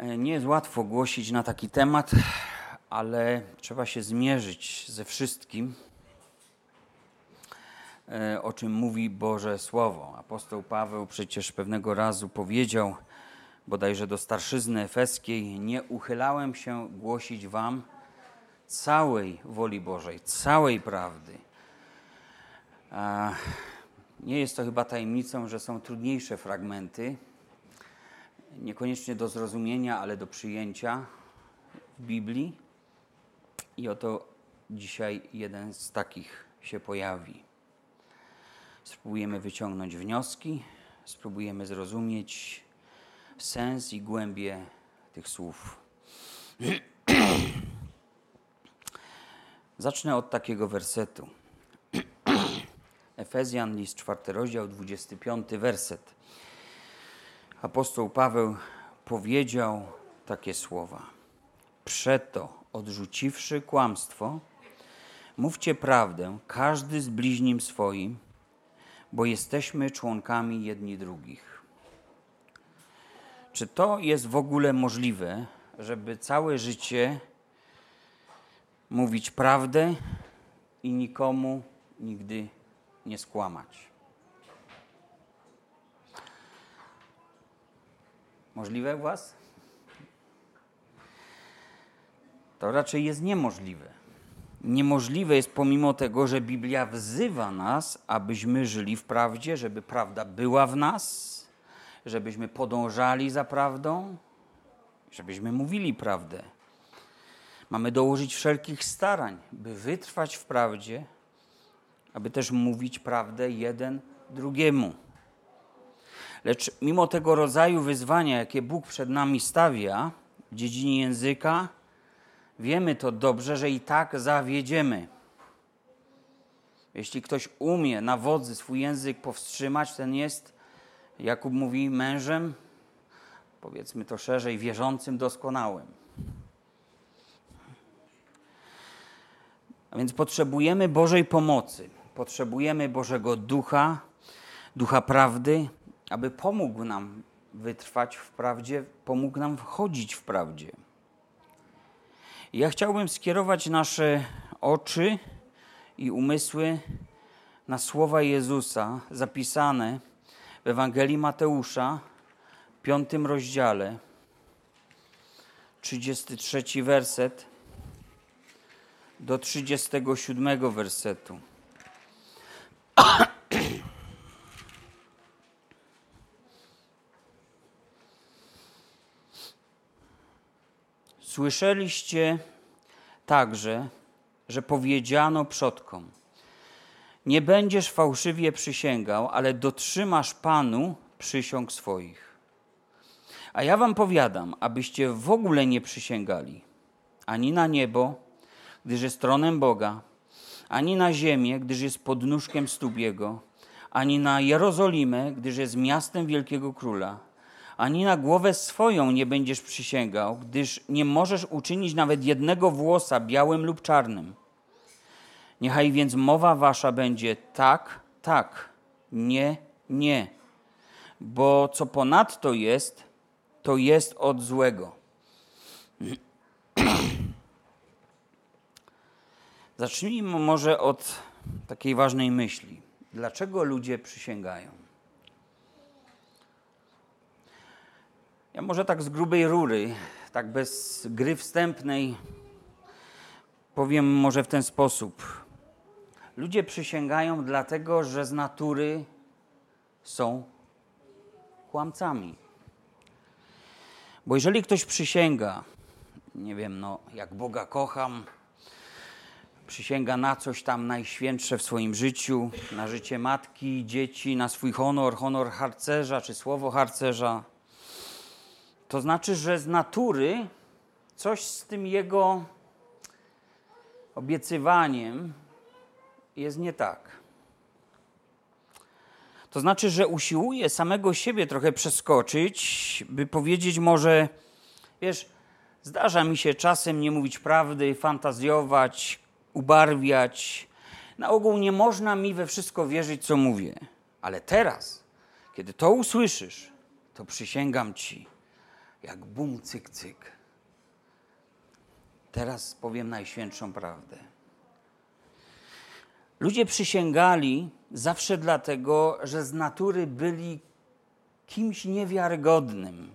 E, nie jest łatwo głosić na taki temat, ale trzeba się zmierzyć ze wszystkim, e, o czym mówi Boże Słowo. Apostoł Paweł przecież pewnego razu powiedział, bodajże do starszyzny efeskiej, nie uchylałem się głosić wam całej woli Bożej, całej prawdy. Nie jest to chyba tajemnicą, że są trudniejsze fragmenty, niekoniecznie do zrozumienia, ale do przyjęcia w Biblii. I oto dzisiaj jeden z takich się pojawi. Spróbujemy wyciągnąć wnioski, spróbujemy zrozumieć sens i głębię tych słów. Zacznę od takiego wersetu. Efezjan, list czwarty rozdział, 25 werset apostoł Paweł powiedział takie słowa: Przeto, odrzuciwszy kłamstwo, mówcie prawdę, każdy z bliźnim swoim, bo jesteśmy członkami jedni drugich. Czy to jest w ogóle możliwe, żeby całe życie mówić prawdę i nikomu nigdy nie skłamać? Możliwe u Was? To raczej jest niemożliwe. Niemożliwe jest pomimo tego, że Biblia wzywa nas, abyśmy żyli w prawdzie, żeby prawda była w nas, żebyśmy podążali za prawdą, żebyśmy mówili prawdę. Mamy dołożyć wszelkich starań, by wytrwać w prawdzie, aby też mówić prawdę jeden drugiemu. Lecz mimo tego rodzaju wyzwania, jakie Bóg przed nami stawia w dziedzinie języka, wiemy to dobrze, że i tak zawiedziemy. Jeśli ktoś umie na wodzy swój język powstrzymać, ten jest, Jakub mówi, mężem, powiedzmy to szerzej, wierzącym, doskonałym. A więc potrzebujemy Bożej pomocy, potrzebujemy Bożego Ducha, Ducha Prawdy, aby pomógł nam wytrwać w prawdzie, pomógł nam wchodzić w prawdzie. Ja chciałbym skierować nasze oczy i umysły na słowa Jezusa zapisane w Ewangelii Mateusza, piątym rozdziale, 33 werset do 37 wersetu. Słyszeliście także, że powiedziano przodkom: Nie będziesz fałszywie przysięgał, ale dotrzymasz Panu przysiąg swoich. A ja wam powiadam, abyście w ogóle nie przysięgali ani na niebo, gdyż jest tronem Boga, ani na ziemię, gdyż jest podnóżkiem stóp Jego, ani na Jerozolimę, gdyż jest miastem wielkiego króla ani na głowę swoją nie będziesz przysięgał, gdyż nie możesz uczynić nawet jednego włosa białym lub czarnym. Niechaj więc mowa wasza będzie tak, tak, nie, nie, bo co ponadto jest, to jest od złego. Zacznijmy może od takiej ważnej myśli. Dlaczego ludzie przysięgają? Ja może tak z grubej rury, tak bez gry wstępnej, powiem może w ten sposób. Ludzie przysięgają dlatego, że z natury są kłamcami. Bo jeżeli ktoś przysięga, nie wiem, no, jak Boga kocham, przysięga na coś tam najświętsze w swoim życiu, na życie matki, dzieci, na swój honor, honor harcerza czy słowo harcerza, to znaczy, że z natury coś z tym jego obiecywaniem jest nie tak. To znaczy, że usiłuje samego siebie trochę przeskoczyć, by powiedzieć może, wiesz, zdarza mi się czasem nie mówić prawdy, fantazjować, ubarwiać. Na ogół nie można mi we wszystko wierzyć, co mówię. Ale teraz, kiedy to usłyszysz, to przysięgam ci, jak bum, cyk, cyk. Teraz powiem najświętszą prawdę. Ludzie przysięgali zawsze dlatego, że z natury byli kimś niewiarygodnym.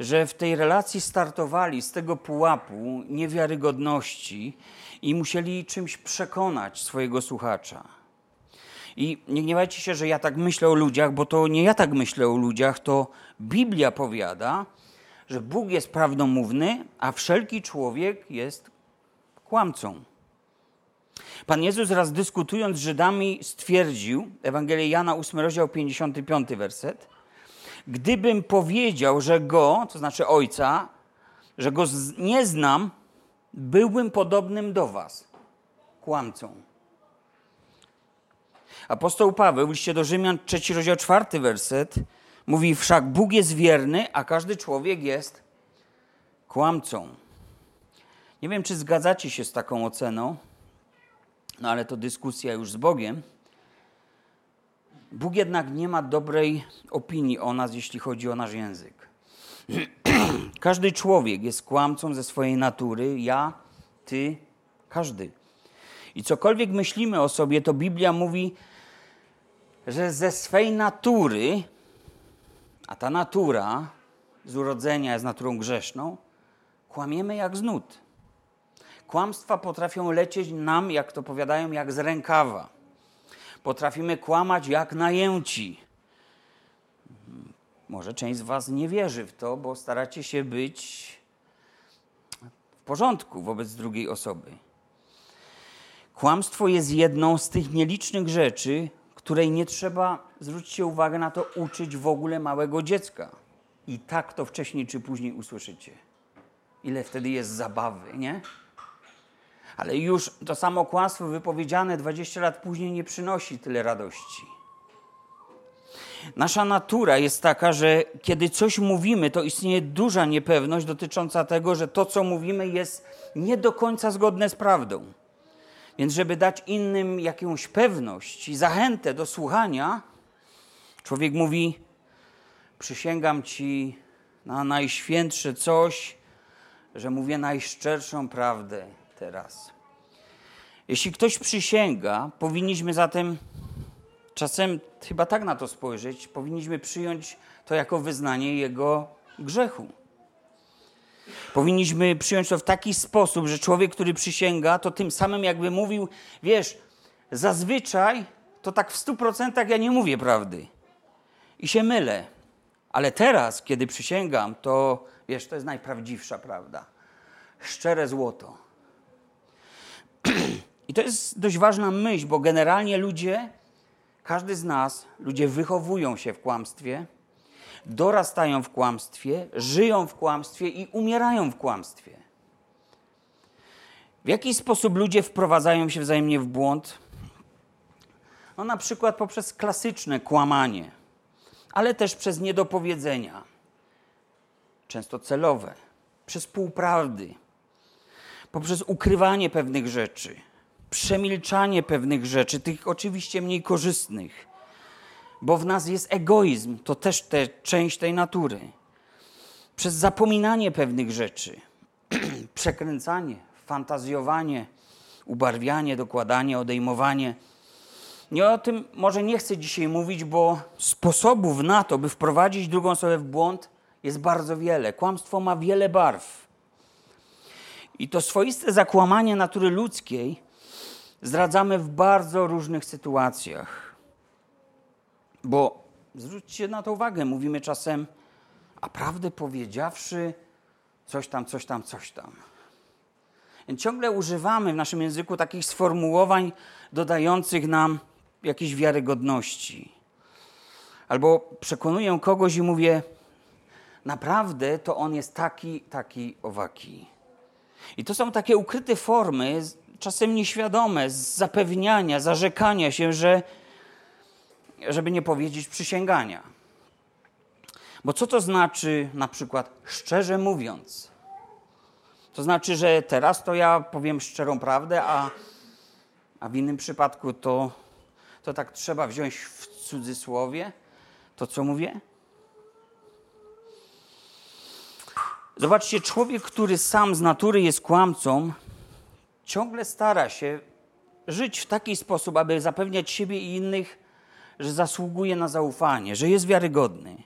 Że w tej relacji startowali z tego pułapu niewiarygodności i musieli czymś przekonać swojego słuchacza. I nie gniewajcie się, że ja tak myślę o ludziach, bo to nie ja tak myślę o ludziach, to Biblia powiada, że Bóg jest prawdomówny, a wszelki człowiek jest kłamcą. Pan Jezus raz dyskutując z Żydami stwierdził, Ewangelia Jana 8 rozdział 55 werset, gdybym powiedział, że Go, to znaczy Ojca, że Go nie znam, byłbym podobnym do was, kłamcą. Apostoł Paweł liście do Rzymian, trzeci rozdział, czwarty werset, mówi wszak Bóg jest wierny, a każdy człowiek jest kłamcą. Nie wiem, czy zgadzacie się z taką oceną, no ale to dyskusja już z Bogiem. Bóg jednak nie ma dobrej opinii o nas, jeśli chodzi o nasz język. Każdy człowiek jest kłamcą ze swojej natury, ja, ty, każdy. I cokolwiek myślimy o sobie, to Biblia mówi, że ze swej natury, a ta natura z urodzenia jest naturą grzeszną, kłamiemy jak z nut. Kłamstwa potrafią lecieć nam, jak to powiadają, jak z rękawa. Potrafimy kłamać jak najęci. Może część z Was nie wierzy w to, bo staracie się być w porządku wobec drugiej osoby. Kłamstwo jest jedną z tych nielicznych rzeczy, której nie trzeba, zwróćcie uwagę na to, uczyć w ogóle małego dziecka. I tak to wcześniej czy później usłyszycie. Ile wtedy jest zabawy, nie? Ale już to samo kłamstwo wypowiedziane 20 lat później nie przynosi tyle radości. Nasza natura jest taka, że kiedy coś mówimy, to istnieje duża niepewność dotycząca tego, że to, co mówimy, jest nie do końca zgodne z prawdą. Więc, żeby dać innym jakąś pewność i zachętę do słuchania, człowiek mówi: Przysięgam ci na najświętsze coś, że mówię najszczerszą prawdę teraz. Jeśli ktoś przysięga, powinniśmy zatem czasem chyba tak na to spojrzeć, powinniśmy przyjąć to jako wyznanie jego grzechu. Powinniśmy przyjąć to w taki sposób, że człowiek, który przysięga, to tym samym jakby mówił, wiesz, zazwyczaj to tak w stu procentach ja nie mówię prawdy i się mylę. Ale teraz, kiedy przysięgam, to wiesz, to jest najprawdziwsza prawda. Szczere złoto. I to jest dość ważna myśl, bo generalnie ludzie, każdy z nas, ludzie wychowują się w kłamstwie dorastają w kłamstwie, żyją w kłamstwie i umierają w kłamstwie. W jaki sposób ludzie wprowadzają się wzajemnie w błąd? No, na przykład poprzez klasyczne kłamanie, ale też przez niedopowiedzenia, często celowe, przez półprawdy, poprzez ukrywanie pewnych rzeczy, przemilczanie pewnych rzeczy, tych oczywiście mniej korzystnych. Bo w nas jest egoizm, to też te, część tej natury. Przez zapominanie pewnych rzeczy, przekręcanie, fantazjowanie, ubarwianie, dokładanie, odejmowanie. Nie o tym może nie chcę dzisiaj mówić, bo sposobów na to, by wprowadzić drugą osobę w błąd, jest bardzo wiele. Kłamstwo ma wiele barw. I to swoiste zakłamanie natury ludzkiej zdradzamy w bardzo różnych sytuacjach. Bo zwróćcie na to uwagę, mówimy czasem, a prawdę powiedziawszy, coś tam, coś tam, coś tam. Ciągle używamy w naszym języku takich sformułowań dodających nam jakiejś wiarygodności. Albo przekonuję kogoś i mówię, naprawdę to on jest taki, taki, owaki. I to są takie ukryte formy, czasem nieświadome, zapewniania, zarzekania się, że żeby nie powiedzieć przysięgania. Bo co to znaczy na przykład szczerze mówiąc? To znaczy, że teraz to ja powiem szczerą prawdę, a, a w innym przypadku to, to tak trzeba wziąć w cudzysłowie to, co mówię? Zobaczcie, człowiek, który sam z natury jest kłamcą, ciągle stara się żyć w taki sposób, aby zapewniać siebie i innych, że zasługuje na zaufanie, że jest wiarygodny.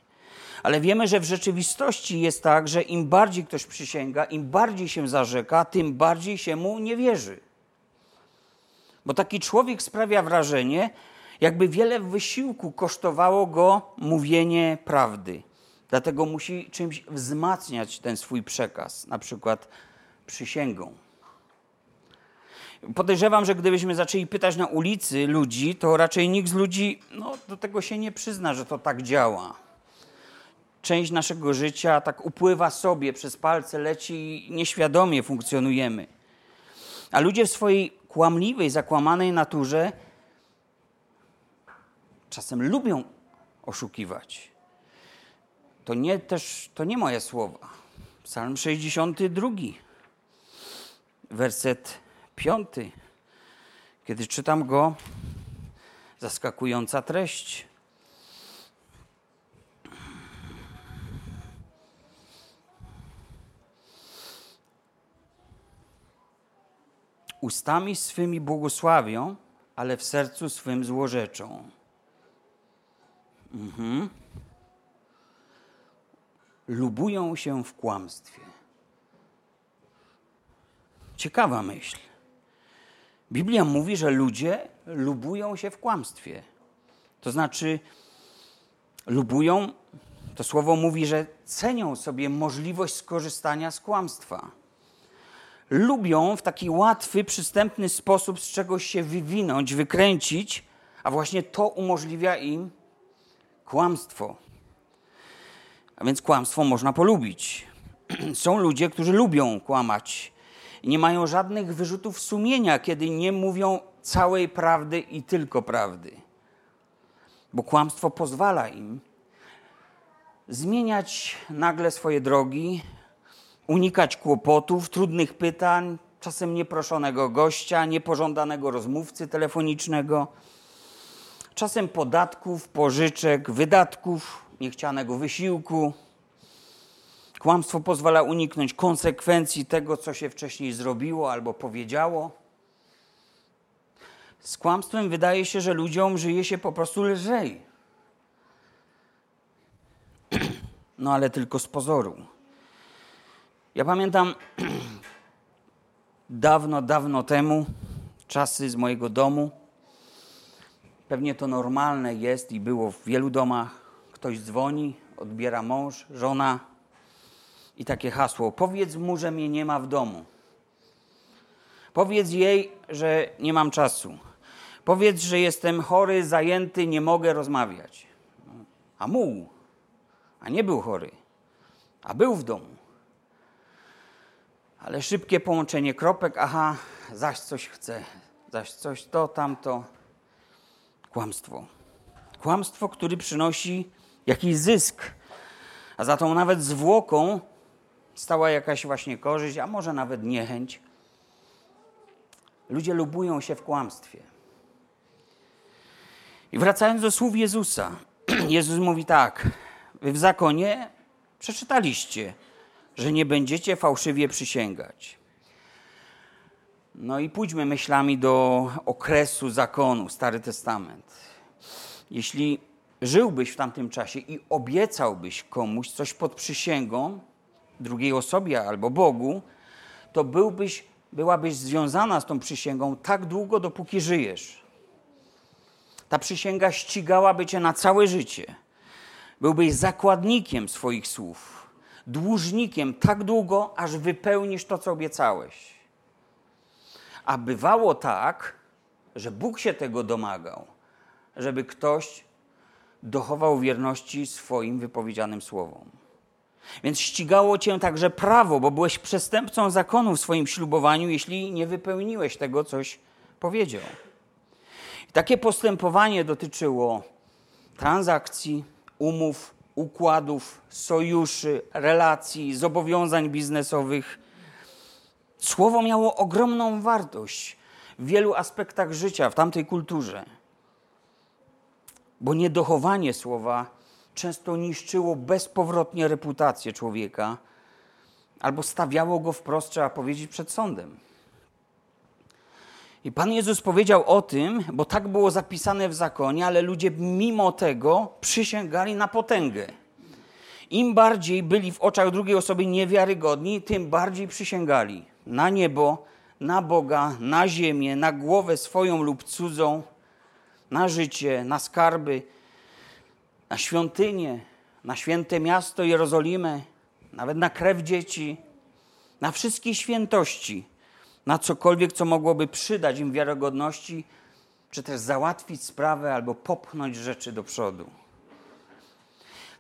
Ale wiemy, że w rzeczywistości jest tak, że im bardziej ktoś przysięga, im bardziej się zarzeka, tym bardziej się mu nie wierzy. Bo taki człowiek sprawia wrażenie, jakby wiele wysiłku kosztowało go mówienie prawdy. Dlatego musi czymś wzmacniać ten swój przekaz, na przykład przysięgą. Podejrzewam, że gdybyśmy zaczęli pytać na ulicy ludzi, to raczej nikt z ludzi no, do tego się nie przyzna, że to tak działa. Część naszego życia tak upływa sobie, przez palce leci i nieświadomie funkcjonujemy. A ludzie w swojej kłamliwej, zakłamanej naturze czasem lubią oszukiwać. To nie też, to nie moje słowa. Psalm 62, werset 5. Kiedy czytam go, zaskakująca treść. Ustami swymi błogosławią, ale w sercu swym złorzeczą. Mhm. Lubują się w kłamstwie. Ciekawa myśl. Biblia mówi, że ludzie lubują się w kłamstwie. To znaczy, lubują, to słowo mówi, że cenią sobie możliwość skorzystania z kłamstwa. Lubią w taki łatwy, przystępny sposób z czegoś się wywinąć, wykręcić, a właśnie to umożliwia im kłamstwo. A więc kłamstwo można polubić. Są ludzie, którzy lubią kłamać nie mają żadnych wyrzutów sumienia, kiedy nie mówią całej prawdy i tylko prawdy. Bo kłamstwo pozwala im zmieniać nagle swoje drogi, unikać kłopotów, trudnych pytań, czasem nieproszonego gościa, niepożądanego rozmówcy telefonicznego czasem podatków, pożyczek, wydatków, niechcianego wysiłku. Kłamstwo pozwala uniknąć konsekwencji tego, co się wcześniej zrobiło albo powiedziało. Z kłamstwem wydaje się, że ludziom żyje się po prostu lżej. No ale tylko z pozoru. Ja pamiętam dawno, dawno temu, czasy z mojego domu Pewnie to normalne jest i było w wielu domach. Ktoś dzwoni, odbiera mąż, żona i takie hasło: Powiedz mu, że mnie nie ma w domu. Powiedz jej, że nie mam czasu. Powiedz, że jestem chory, zajęty, nie mogę rozmawiać. A mógł, a nie był chory, a był w domu. Ale szybkie połączenie kropek, aha, zaś coś chce, zaś coś to, tamto. Kłamstwo. Kłamstwo, który przynosi jakiś zysk, a za tą nawet zwłoką stała jakaś właśnie korzyść, a może nawet niechęć. Ludzie lubują się w kłamstwie. I wracając do słów Jezusa, Jezus mówi tak: Wy w zakonie przeczytaliście, że nie będziecie fałszywie przysięgać. No i pójdźmy myślami do okresu zakonu, Stary Testament. Jeśli żyłbyś w tamtym czasie i obiecałbyś komuś coś pod przysięgą, drugiej osobie albo Bogu, to byłbyś, byłabyś związana z tą przysięgą tak długo, dopóki żyjesz. Ta przysięga ścigałaby cię na całe życie. Byłbyś zakładnikiem swoich słów, dłużnikiem tak długo, aż wypełnisz to, co obiecałeś. A bywało tak, że Bóg się tego domagał, żeby ktoś dochował wierności swoim wypowiedzianym słowom. Więc ścigało cię także prawo, bo byłeś przestępcą zakonu w swoim ślubowaniu, jeśli nie wypełniłeś tego, coś powiedział. I takie postępowanie dotyczyło transakcji, umów, układów, sojuszy, relacji, zobowiązań biznesowych, Słowo miało ogromną wartość w wielu aspektach życia w tamtej kulturze. Bo niedochowanie słowa często niszczyło bezpowrotnie reputację człowieka albo stawiało go wprost, trzeba powiedzieć, przed sądem. I Pan Jezus powiedział o tym, bo tak było zapisane w zakonie, ale ludzie mimo tego przysięgali na potęgę. Im bardziej byli w oczach drugiej osoby niewiarygodni, tym bardziej przysięgali na niebo, na Boga, na ziemię, na głowę swoją lub cudzą, na życie, na skarby, na świątynię, na święte miasto Jerozolimę, nawet na krew dzieci, na wszystkie świętości, na cokolwiek, co mogłoby przydać im wiarygodności, czy też załatwić sprawę albo popchnąć rzeczy do przodu.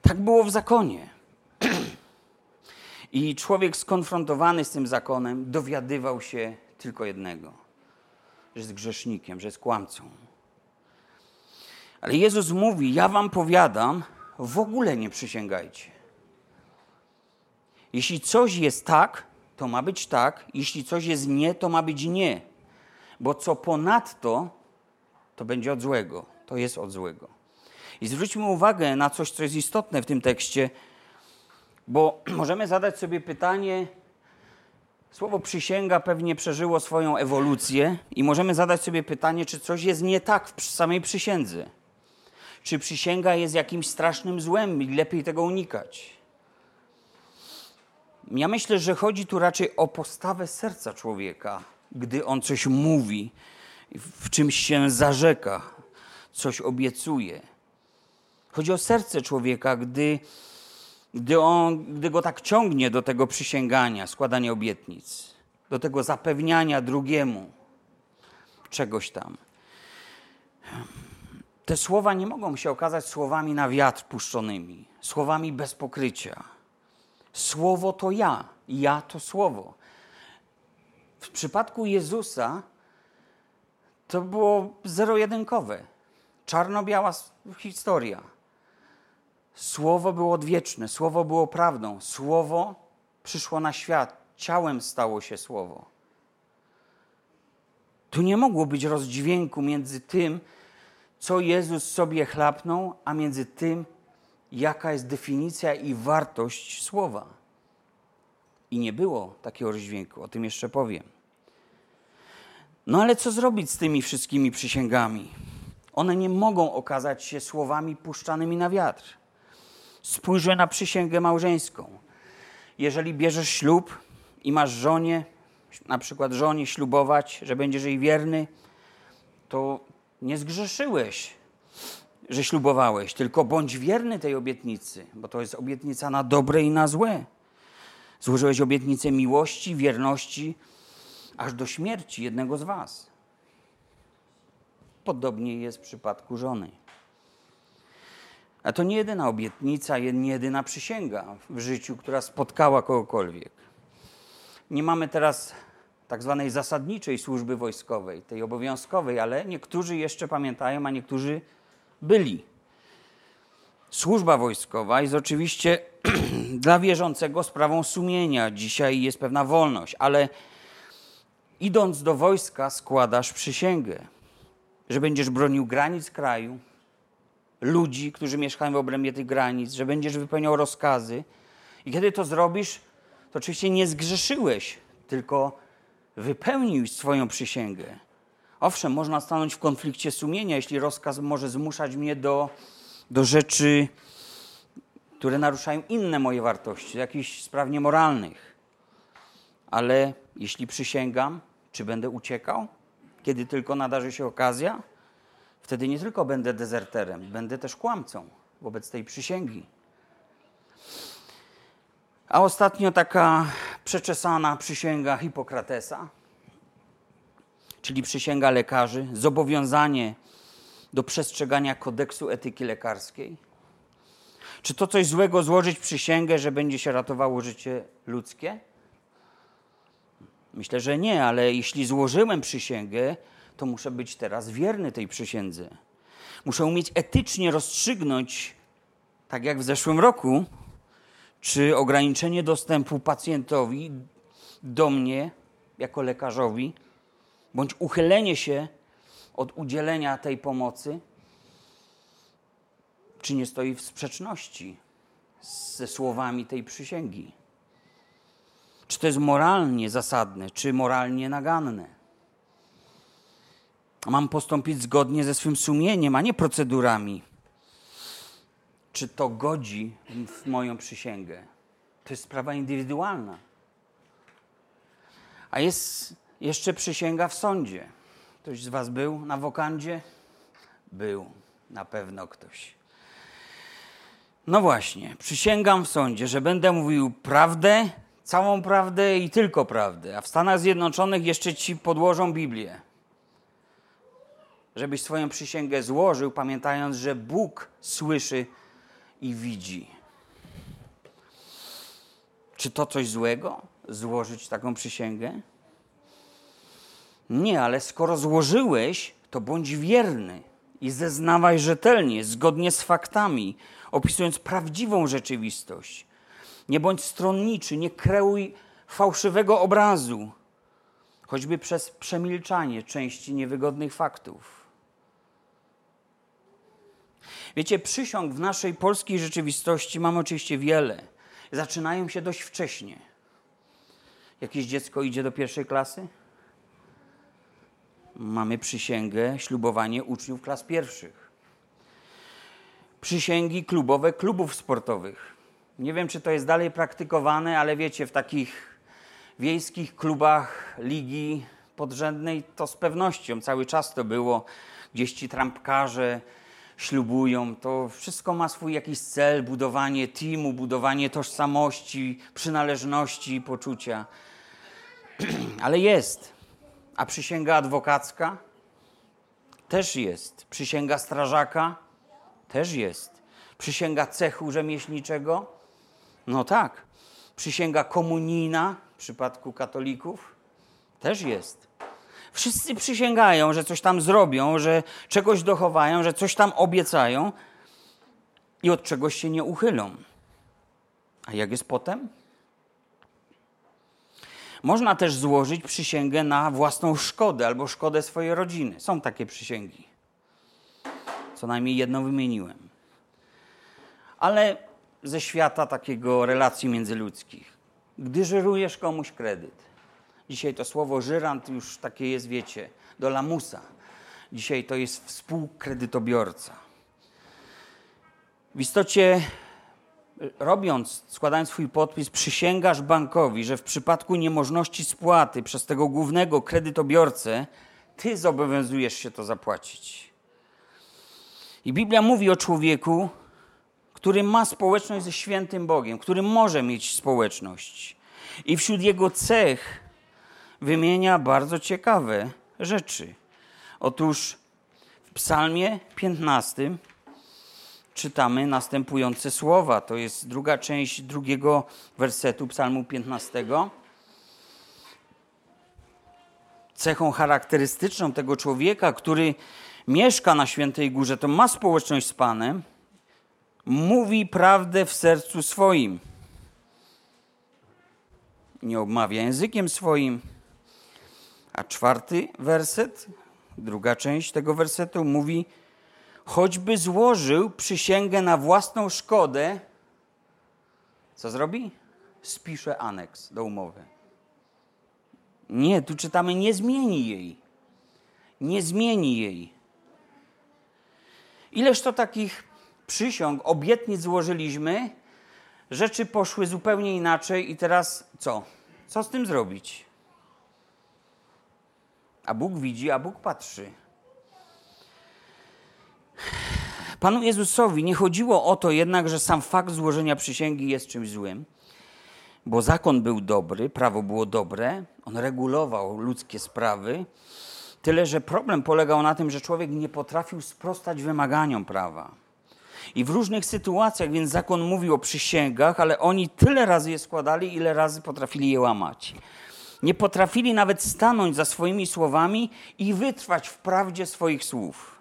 Tak było w zakonie. I człowiek skonfrontowany z tym zakonem dowiadywał się tylko jednego: że jest grzesznikiem, że jest kłamcą. Ale Jezus mówi: Ja wam powiadam, w ogóle nie przysięgajcie. Jeśli coś jest tak, to ma być tak, jeśli coś jest nie, to ma być nie. Bo co ponadto, to będzie od złego. To jest od złego. I zwróćmy uwagę na coś, co jest istotne w tym tekście, bo możemy zadać sobie pytanie, słowo przysięga pewnie przeżyło swoją ewolucję i możemy zadać sobie pytanie, czy coś jest nie tak w samej przysiędze. Czy przysięga jest jakimś strasznym złem i lepiej tego unikać? Ja myślę, że chodzi tu raczej o postawę serca człowieka, gdy on coś mówi, w czymś się zarzeka, coś obiecuje. Chodzi o serce człowieka, gdy, gdy, on, gdy go tak ciągnie do tego przysięgania, składania obietnic, do tego zapewniania drugiemu czegoś tam. Te słowa nie mogą się okazać słowami na wiatr puszczonymi, słowami bez pokrycia. Słowo to ja, ja to słowo. W przypadku Jezusa to było zero-jedynkowe, czarno-biała historia. Słowo było odwieczne, słowo było prawdą, słowo przyszło na świat, ciałem stało się słowo. Tu nie mogło być rozdźwięku między tym, co Jezus sobie chlapnął, a między tym, jaka jest definicja i wartość słowa. I nie było takiego rozdźwięku, o tym jeszcze powiem. No ale co zrobić z tymi wszystkimi przysięgami? One nie mogą okazać się słowami puszczanymi na wiatr. Spójrzę na przysięgę małżeńską. Jeżeli bierzesz ślub i masz żonie, na przykład żonie ślubować, że będziesz jej wierny, to nie zgrzeszyłeś że ślubowałeś, tylko bądź wierny tej obietnicy, bo to jest obietnica na dobre i na złe. Złożyłeś obietnicę miłości, wierności, aż do śmierci jednego z Was. Podobnie jest w przypadku żony. A to nie jedyna obietnica, nie jedyna przysięga w życiu, która spotkała kogokolwiek. Nie mamy teraz tak zwanej zasadniczej służby wojskowej, tej obowiązkowej, ale niektórzy jeszcze pamiętają, a niektórzy byli. Służba wojskowa jest oczywiście dla wierzącego sprawą sumienia. Dzisiaj jest pewna wolność, ale idąc do wojska składasz przysięgę, że będziesz bronił granic kraju, ludzi, którzy mieszkają w obrębie tych granic, że będziesz wypełniał rozkazy. I kiedy to zrobisz, to oczywiście nie zgrzeszyłeś, tylko wypełnił swoją przysięgę. Owszem, można stanąć w konflikcie sumienia, jeśli rozkaz może zmuszać mnie do, do rzeczy, które naruszają inne moje wartości, jakichś spraw niemoralnych. Ale jeśli przysięgam, czy będę uciekał, kiedy tylko nadarzy się okazja, wtedy nie tylko będę dezerterem, będę też kłamcą wobec tej przysięgi. A ostatnio taka przeczesana przysięga Hipokratesa czyli przysięga lekarzy, zobowiązanie do przestrzegania kodeksu etyki lekarskiej? Czy to coś złego złożyć przysięgę, że będzie się ratowało życie ludzkie? Myślę, że nie, ale jeśli złożyłem przysięgę, to muszę być teraz wierny tej przysiędze. Muszę umieć etycznie rozstrzygnąć, tak jak w zeszłym roku, czy ograniczenie dostępu pacjentowi do mnie jako lekarzowi bądź uchylenie się od udzielenia tej pomocy, czy nie stoi w sprzeczności ze słowami tej przysięgi. Czy to jest moralnie zasadne, czy moralnie naganne? Mam postąpić zgodnie ze swym sumieniem, a nie procedurami. Czy to godzi w moją przysięgę? To jest sprawa indywidualna. A jest jeszcze przysięga w sądzie. Ktoś z Was był na wokandzie? Był, na pewno ktoś. No właśnie, przysięgam w sądzie, że będę mówił prawdę, całą prawdę i tylko prawdę. A w Stanach Zjednoczonych jeszcze ci podłożą Biblię. Żebyś swoją przysięgę złożył, pamiętając, że Bóg słyszy i widzi. Czy to coś złego? Złożyć taką przysięgę? Nie, ale skoro złożyłeś, to bądź wierny i zeznawaj rzetelnie, zgodnie z faktami, opisując prawdziwą rzeczywistość. Nie bądź stronniczy, nie kreuj fałszywego obrazu, choćby przez przemilczanie części niewygodnych faktów. Wiecie, przysiąg w naszej polskiej rzeczywistości mamy oczywiście wiele. Zaczynają się dość wcześnie. Jakieś dziecko idzie do pierwszej klasy? Mamy przysięgę, ślubowanie uczniów klas pierwszych. Przysięgi klubowe klubów sportowych. Nie wiem, czy to jest dalej praktykowane, ale wiecie, w takich wiejskich klubach ligi podrzędnej to z pewnością cały czas to było. Gdzieś ci trampkarze ślubują. To wszystko ma swój jakiś cel, budowanie teamu, budowanie tożsamości, przynależności, poczucia. Ale jest. A przysięga adwokacka? Też jest. Przysięga strażaka? Też jest. Przysięga cechu rzemieślniczego? No tak. Przysięga komunijna w przypadku katolików? Też jest. Wszyscy przysięgają, że coś tam zrobią, że czegoś dochowają, że coś tam obiecają i od czegoś się nie uchylą. A jak jest potem? Można też złożyć przysięgę na własną szkodę albo szkodę swojej rodziny. Są takie przysięgi. Co najmniej jedną wymieniłem. Ale ze świata takiego relacji międzyludzkich. Gdy żyrujesz komuś kredyt, dzisiaj to słowo żyrant już takie jest, wiecie, do lamusa. Dzisiaj to jest współkredytobiorca. W istocie robiąc, składając swój podpis, przysięgasz bankowi, że w przypadku niemożności spłaty przez tego głównego kredytobiorcę, ty zobowiązujesz się to zapłacić. I Biblia mówi o człowieku, który ma społeczność ze świętym Bogiem, który może mieć społeczność. I wśród jego cech wymienia bardzo ciekawe rzeczy. Otóż w Psalmie 15 czytamy następujące słowa. To jest druga część drugiego wersetu Psalmu 15. Cechą charakterystyczną tego człowieka, który mieszka na świętej górze, to ma społeczność z Panem, mówi prawdę w sercu swoim. Nie obmawia językiem swoim. A czwarty werset, druga część tego wersetu mówi, choćby złożył przysięgę na własną szkodę, co zrobi? Spisze aneks do umowy. Nie, tu czytamy, nie zmieni jej. Nie zmieni jej. Ileż to takich przysiąg, obietnic złożyliśmy, rzeczy poszły zupełnie inaczej i teraz co? Co z tym zrobić? A Bóg widzi, a Bóg patrzy. Panu Jezusowi nie chodziło o to jednak, że sam fakt złożenia przysięgi jest czymś złym, bo zakon był dobry, prawo było dobre, on regulował ludzkie sprawy. Tyle, że problem polegał na tym, że człowiek nie potrafił sprostać wymaganiom prawa. I w różnych sytuacjach, więc zakon mówił o przysięgach, ale oni tyle razy je składali, ile razy potrafili je łamać. Nie potrafili nawet stanąć za swoimi słowami i wytrwać w prawdzie swoich słów.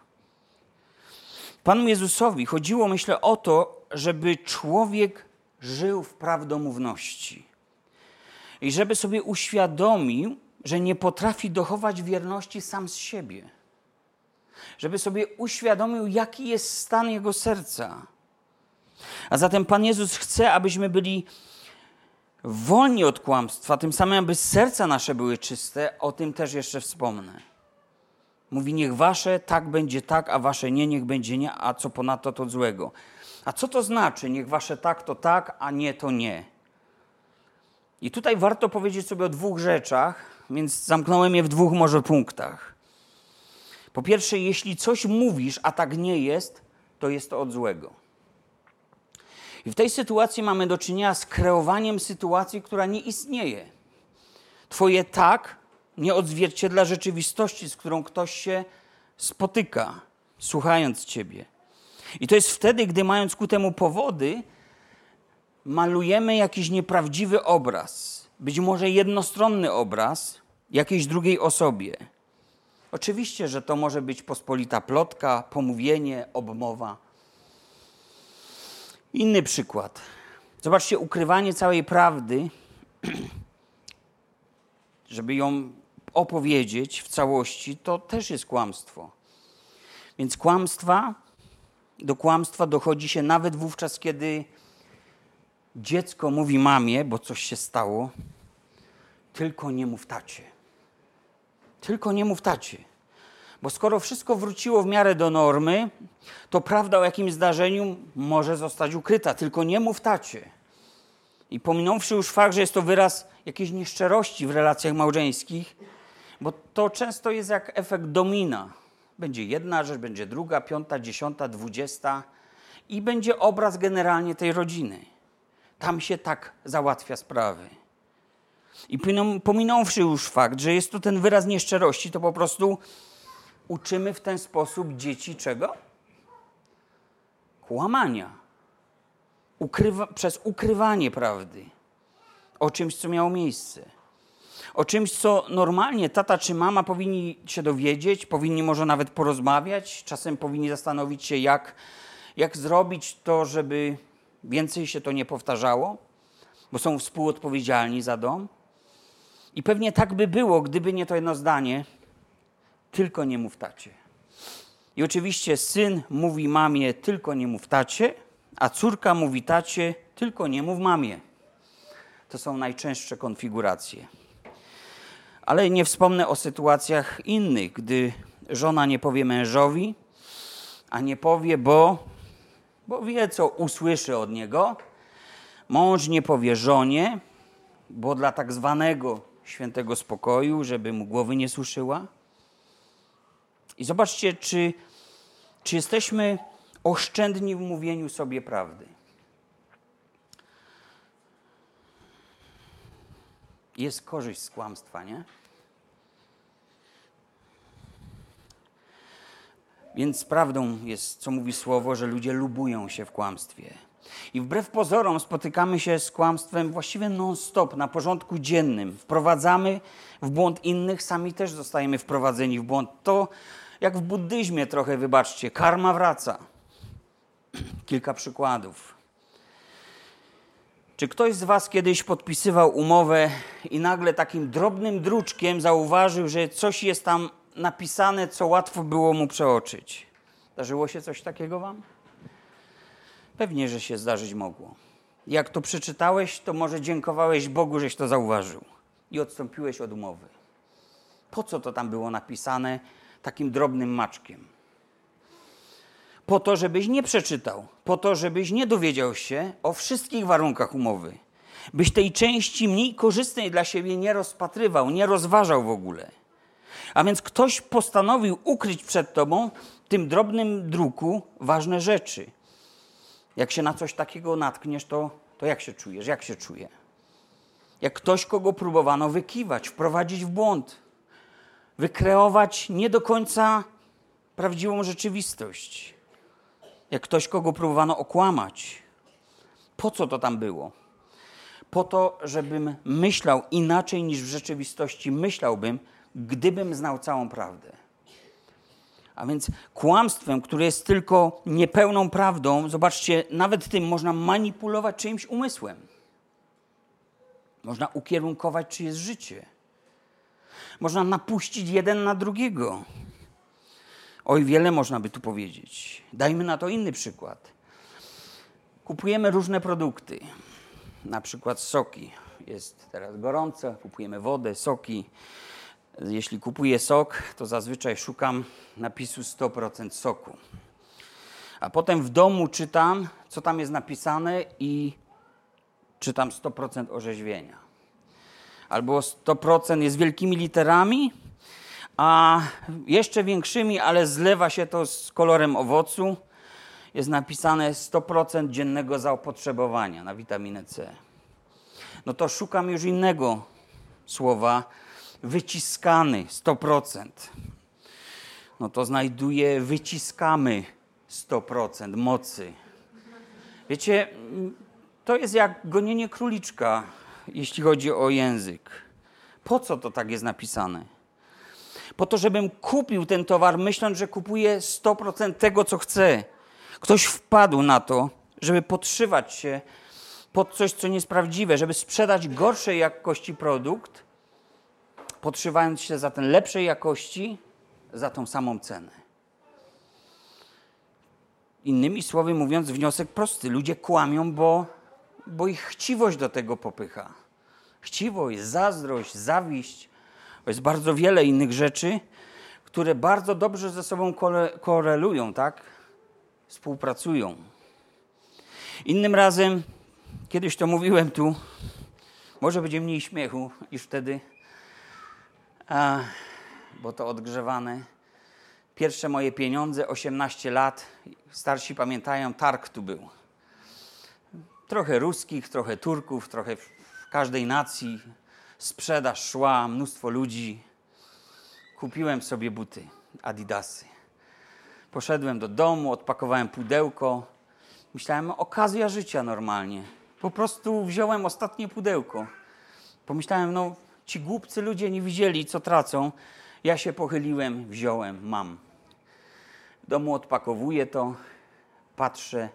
Panu Jezusowi chodziło, myślę, o to, żeby człowiek żył w prawdomówności. I żeby sobie uświadomił, że nie potrafi dochować wierności sam z siebie. Żeby sobie uświadomił, jaki jest stan jego serca. A zatem Pan Jezus chce, abyśmy byli wolni od kłamstwa, tym samym aby serca nasze były czyste, o tym też jeszcze wspomnę. Mówi, niech wasze tak będzie tak, a wasze nie, niech będzie nie, a co ponadto to złego. A co to znaczy, niech wasze tak to tak, a nie to nie? I tutaj warto powiedzieć sobie o dwóch rzeczach, więc zamknąłem je w dwóch może punktach. Po pierwsze, jeśli coś mówisz, a tak nie jest, to jest to od złego. I w tej sytuacji mamy do czynienia z kreowaniem sytuacji, która nie istnieje. Twoje tak nie odzwierciedla rzeczywistości, z którą ktoś się spotyka, słuchając Ciebie. I to jest wtedy, gdy mając ku temu powody, malujemy jakiś nieprawdziwy obraz, być może jednostronny obraz jakiejś drugiej osobie. Oczywiście, że to może być pospolita plotka, pomówienie, obmowa. Inny przykład. Zobaczcie, ukrywanie całej prawdy, żeby ją opowiedzieć w całości, to też jest kłamstwo. Więc kłamstwa, do kłamstwa dochodzi się nawet wówczas, kiedy dziecko mówi mamie, bo coś się stało, tylko nie mów tacie. Tylko nie mów tacie. Bo skoro wszystko wróciło w miarę do normy, to prawda o jakimś zdarzeniu może zostać ukryta. Tylko nie mów tacie. I pominąwszy już fakt, że jest to wyraz jakiejś nieszczerości w relacjach małżeńskich, bo to często jest jak efekt domina. Będzie jedna rzecz, będzie druga, piąta, dziesiąta, dwudziesta i będzie obraz generalnie tej rodziny. Tam się tak załatwia sprawy. I pominąwszy już fakt, że jest to ten wyraz nieszczerości, to po prostu uczymy w ten sposób dzieci czego? Kłamania. Ukrywa, przez ukrywanie prawdy o czymś, co miało miejsce. O czymś, co normalnie tata czy mama powinni się dowiedzieć, powinni może nawet porozmawiać, czasem powinni zastanowić się, jak, jak zrobić to, żeby więcej się to nie powtarzało, bo są współodpowiedzialni za dom. I pewnie tak by było, gdyby nie to jedno zdanie, tylko nie mów tacie. I oczywiście syn mówi mamie, tylko nie mów tacie, a córka mówi tacie, tylko nie mów mamie. To są najczęstsze konfiguracje. Ale nie wspomnę o sytuacjach innych, gdy żona nie powie mężowi, a nie powie, bo, bo wie, co usłyszy od niego. Mąż nie powie żonie, bo dla tak zwanego świętego spokoju, żeby mu głowy nie suszyła. I zobaczcie, czy, czy jesteśmy oszczędni w mówieniu sobie prawdy. Jest korzyść z kłamstwa, nie? Więc prawdą jest, co mówi słowo, że ludzie lubują się w kłamstwie. I wbrew pozorom spotykamy się z kłamstwem właściwie non-stop, na porządku dziennym. Wprowadzamy w błąd innych, sami też zostajemy wprowadzeni w błąd. To jak w buddyzmie trochę, wybaczcie, karma wraca. Kilka przykładów. Czy ktoś z Was kiedyś podpisywał umowę i nagle takim drobnym druczkiem zauważył, że coś jest tam napisane, co łatwo było mu przeoczyć? Zdarzyło się coś takiego Wam? Pewnie, że się zdarzyć mogło. Jak to przeczytałeś, to może dziękowałeś Bogu, żeś to zauważył i odstąpiłeś od umowy. Po co to tam było napisane takim drobnym maczkiem? Po to, żebyś nie przeczytał, po to, żebyś nie dowiedział się o wszystkich warunkach umowy, byś tej części mniej korzystnej dla siebie nie rozpatrywał, nie rozważał w ogóle. A więc ktoś postanowił ukryć przed tobą tym drobnym druku ważne rzeczy. Jak się na coś takiego natkniesz, to, to jak się czujesz? Jak się czuje? Jak ktoś, kogo próbowano wykiwać, wprowadzić w błąd, wykreować nie do końca prawdziwą rzeczywistość. Jak ktoś, kogo próbowano okłamać. Po co to tam było? Po to, żebym myślał inaczej niż w rzeczywistości myślałbym, gdybym znał całą prawdę. A więc kłamstwem, które jest tylko niepełną prawdą, zobaczcie, nawet tym można manipulować czyimś umysłem. Można ukierunkować czyjeś życie. Można napuścić jeden na drugiego. Oj, wiele można by tu powiedzieć. Dajmy na to inny przykład. Kupujemy różne produkty, na przykład soki. jest teraz gorąco, kupujemy wodę, soki. Jeśli kupuję sok, to zazwyczaj szukam napisu 100% soku. A potem w domu czytam, co tam jest napisane i czytam 100% orzeźwienia. Albo 100% jest wielkimi literami, a jeszcze większymi, ale zlewa się to z kolorem owocu. Jest napisane 100% dziennego zaopotrzebowania na witaminę C. No to szukam już innego słowa, wyciskany 100%. No to znajduję wyciskamy 100% mocy. Wiecie, to jest jak gonienie króliczka, jeśli chodzi o język. Po co to tak jest napisane? Po to, żebym kupił ten towar, myśląc, że kupuję 100% tego, co chcę. Ktoś wpadł na to, żeby podszywać się pod coś, co nie jest prawdziwe, żeby sprzedać gorszej jakości produkt, podszywając się za ten lepszej jakości, za tą samą cenę. Innymi słowy mówiąc, wniosek prosty. Ludzie kłamią, bo, bo ich chciwość do tego popycha. Chciwość, zazdrość, zawiść. Jest bardzo wiele innych rzeczy, które bardzo dobrze ze sobą korelują, tak? Współpracują. Innym razem, kiedyś to mówiłem tu, może będzie mniej śmiechu niż wtedy, a, bo to odgrzewane. Pierwsze moje pieniądze, 18 lat, starsi pamiętają, targ tu był. Trochę ruskich, trochę Turków, trochę każdej nacji. Sprzedaż szła, mnóstwo ludzi. Kupiłem sobie buty, adidasy. Poszedłem do domu, odpakowałem pudełko. Myślałem, okazja życia normalnie. Po prostu wziąłem ostatnie pudełko. Pomyślałem, no ci głupcy ludzie nie widzieli, co tracą. Ja się pochyliłem, wziąłem, mam. W domu odpakowuję to, patrzę.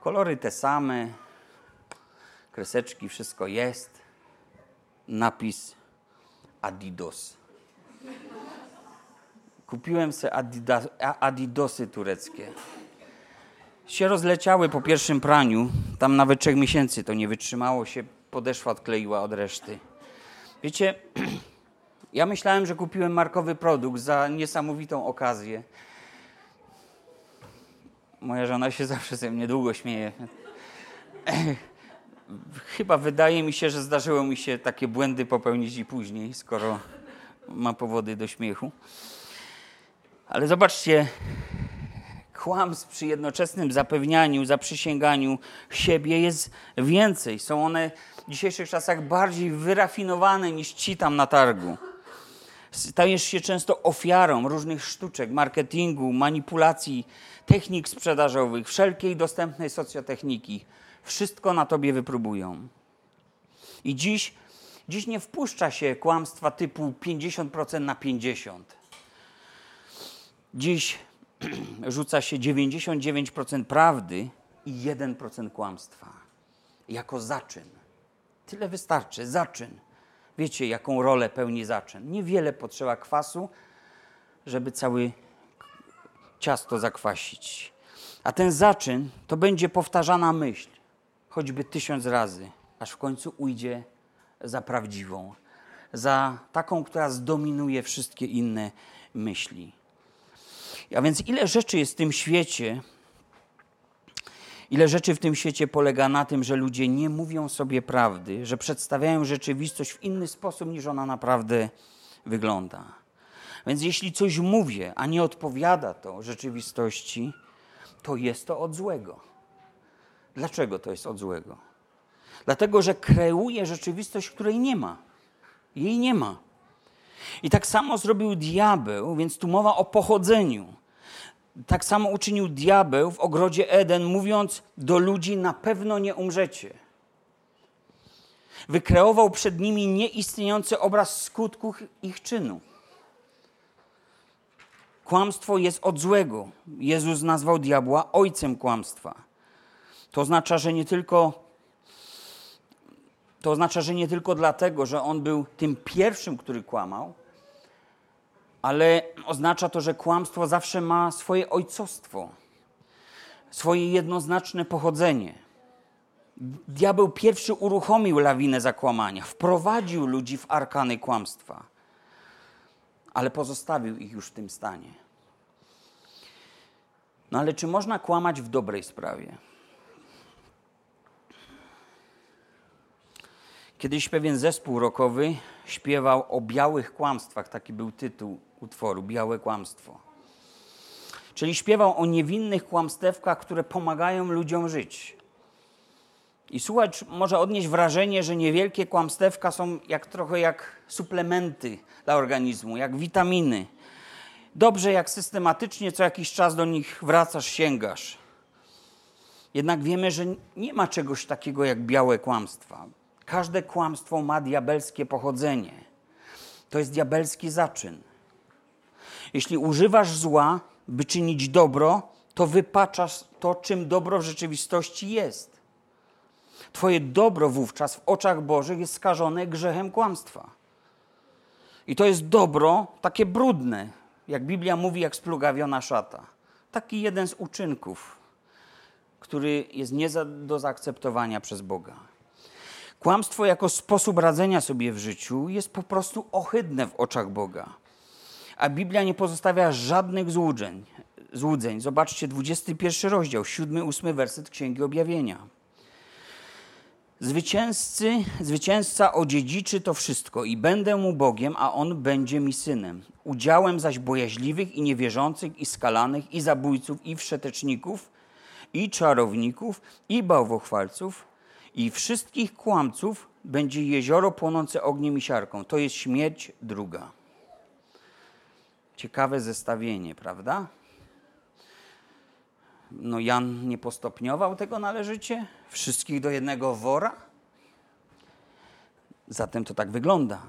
Kolory te same, kreseczki, wszystko jest. Napis Adidas. Kupiłem sobie Adidas, Adidosy tureckie. Się rozleciały po pierwszym praniu. Tam nawet trzech miesięcy to nie wytrzymało się. Podeszła odkleiła od reszty. Wiecie, ja myślałem, że kupiłem markowy produkt za niesamowitą okazję. Moja żona się zawsze ze mnie długo śmieje. Chyba wydaje mi się, że zdarzyło mi się takie błędy popełnić i później, skoro ma powody do śmiechu. Ale zobaczcie, kłamstw przy jednoczesnym zapewnianiu, zaprzysięganiu siebie jest więcej. Są one w dzisiejszych czasach bardziej wyrafinowane niż ci tam na targu. Stajesz się często ofiarą różnych sztuczek, marketingu, manipulacji, technik sprzedażowych, wszelkiej dostępnej socjotechniki. Wszystko na tobie wypróbują. I dziś, dziś nie wpuszcza się kłamstwa typu 50% na 50%. Dziś rzuca się 99% prawdy i 1% kłamstwa. Jako zaczyn. Tyle wystarczy, zaczyn. Wiecie, jaką rolę pełni zaczyn. Niewiele potrzeba kwasu, żeby cały ciasto zakwasić. A ten zaczyn to będzie powtarzana myśl, choćby tysiąc razy, aż w końcu ujdzie za prawdziwą, za taką, która zdominuje wszystkie inne myśli. A więc ile rzeczy jest w tym świecie, ile rzeczy w tym świecie polega na tym, że ludzie nie mówią sobie prawdy, że przedstawiają rzeczywistość w inny sposób niż ona naprawdę wygląda. Więc jeśli coś mówię, a nie odpowiada to rzeczywistości, to jest to od złego. Dlaczego to jest od złego? Dlatego, że kreuje rzeczywistość, której nie ma. Jej nie ma. I tak samo zrobił diabeł, więc tu mowa o pochodzeniu. Tak samo uczynił diabeł w ogrodzie Eden, mówiąc do ludzi: Na pewno nie umrzecie. Wykreował przed nimi nieistniejący obraz skutków ich czynu. Kłamstwo jest od złego. Jezus nazwał diabła ojcem kłamstwa. To oznacza, że nie tylko to oznacza, że nie tylko dlatego, że on był tym pierwszym, który kłamał, ale oznacza to, że kłamstwo zawsze ma swoje ojcostwo, swoje jednoznaczne pochodzenie. Diabeł pierwszy uruchomił lawinę zakłamania, wprowadził ludzi w arkany kłamstwa, ale pozostawił ich już w tym stanie. No ale czy można kłamać w dobrej sprawie? Kiedyś pewien zespół rockowy śpiewał o białych kłamstwach, taki był tytuł utworu Białe kłamstwo. Czyli śpiewał o niewinnych kłamstewkach, które pomagają ludziom żyć. I słuchacz może odnieść wrażenie, że niewielkie kłamstewka są jak trochę jak suplementy dla organizmu, jak witaminy. Dobrze, jak systematycznie co jakiś czas do nich wracasz, sięgasz. Jednak wiemy, że nie ma czegoś takiego jak białe kłamstwa. Każde kłamstwo ma diabelskie pochodzenie. To jest diabelski zaczyn. Jeśli używasz zła, by czynić dobro, to wypaczasz to, czym dobro w rzeczywistości jest. Twoje dobro wówczas w oczach Bożych jest skażone grzechem kłamstwa. I to jest dobro takie brudne, jak Biblia mówi, jak splugawiona szata. Taki jeden z uczynków, który jest nie do zaakceptowania przez Boga. Kłamstwo jako sposób radzenia sobie w życiu jest po prostu ohydne w oczach Boga. A Biblia nie pozostawia żadnych złudzeń. złudzeń. Zobaczcie 21 rozdział, 7-8 werset Księgi Objawienia. Zwycięzcy, zwycięzca odziedziczy to wszystko i będę mu Bogiem, a on będzie mi synem. Udziałem zaś bojaźliwych i niewierzących i skalanych i zabójców i wszeteczników i czarowników i bałwochwalców i wszystkich kłamców będzie jezioro płonące ogniem i siarką. To jest śmierć druga. Ciekawe zestawienie, prawda? No Jan nie postopniował tego należycie? Wszystkich do jednego wora? Zatem to tak wygląda.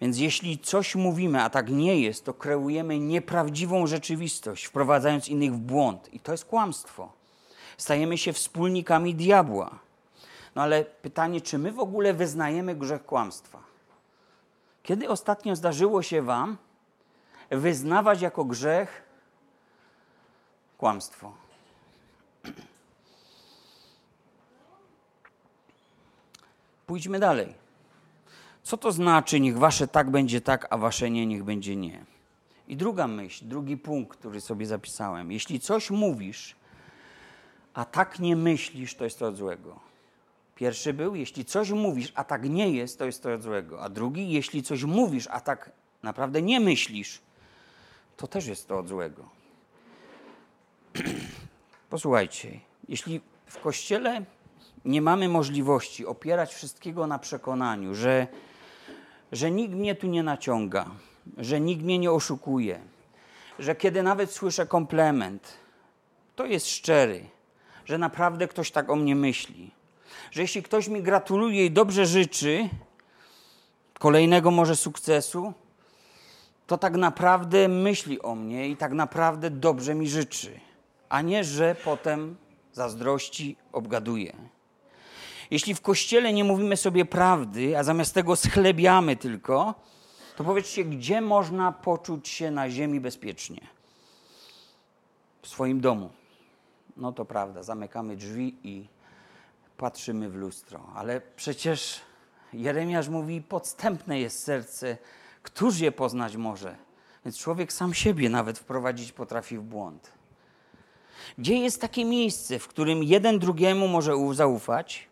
Więc jeśli coś mówimy, a tak nie jest, to kreujemy nieprawdziwą rzeczywistość, wprowadzając innych w błąd. I to jest kłamstwo. Stajemy się wspólnikami diabła. No ale pytanie, czy my w ogóle wyznajemy grzech kłamstwa? Kiedy ostatnio zdarzyło się Wam wyznawać jako grzech kłamstwo? Pójdźmy dalej. Co to znaczy, niech wasze tak będzie tak, a wasze nie, niech będzie nie? I druga myśl, drugi punkt, który sobie zapisałem. Jeśli coś mówisz, a tak nie myślisz, to jest to od złego. Pierwszy był, jeśli coś mówisz, a tak nie jest, to jest to od złego. A drugi, jeśli coś mówisz, a tak naprawdę nie myślisz, to też jest to od złego. Posłuchajcie, jeśli w kościele nie mamy możliwości opierać wszystkiego na przekonaniu, że, że nikt mnie tu nie naciąga, że nikt mnie nie oszukuje, że kiedy nawet słyszę komplement, to jest szczery, że naprawdę ktoś tak o mnie myśli, że jeśli ktoś mi gratuluje i dobrze życzy kolejnego może sukcesu, to tak naprawdę myśli o mnie i tak naprawdę dobrze mi życzy, a nie, że potem zazdrości obgaduje. Jeśli w kościele nie mówimy sobie prawdy, a zamiast tego schlebiamy tylko, to powiedzcie, gdzie można poczuć się na ziemi bezpiecznie? W swoim domu. No to prawda, zamykamy drzwi i patrzymy w lustro. Ale przecież Jeremiasz mówi: Podstępne jest serce, któż je poznać może? Więc człowiek sam siebie nawet wprowadzić potrafi w błąd. Gdzie jest takie miejsce, w którym jeden drugiemu może zaufać,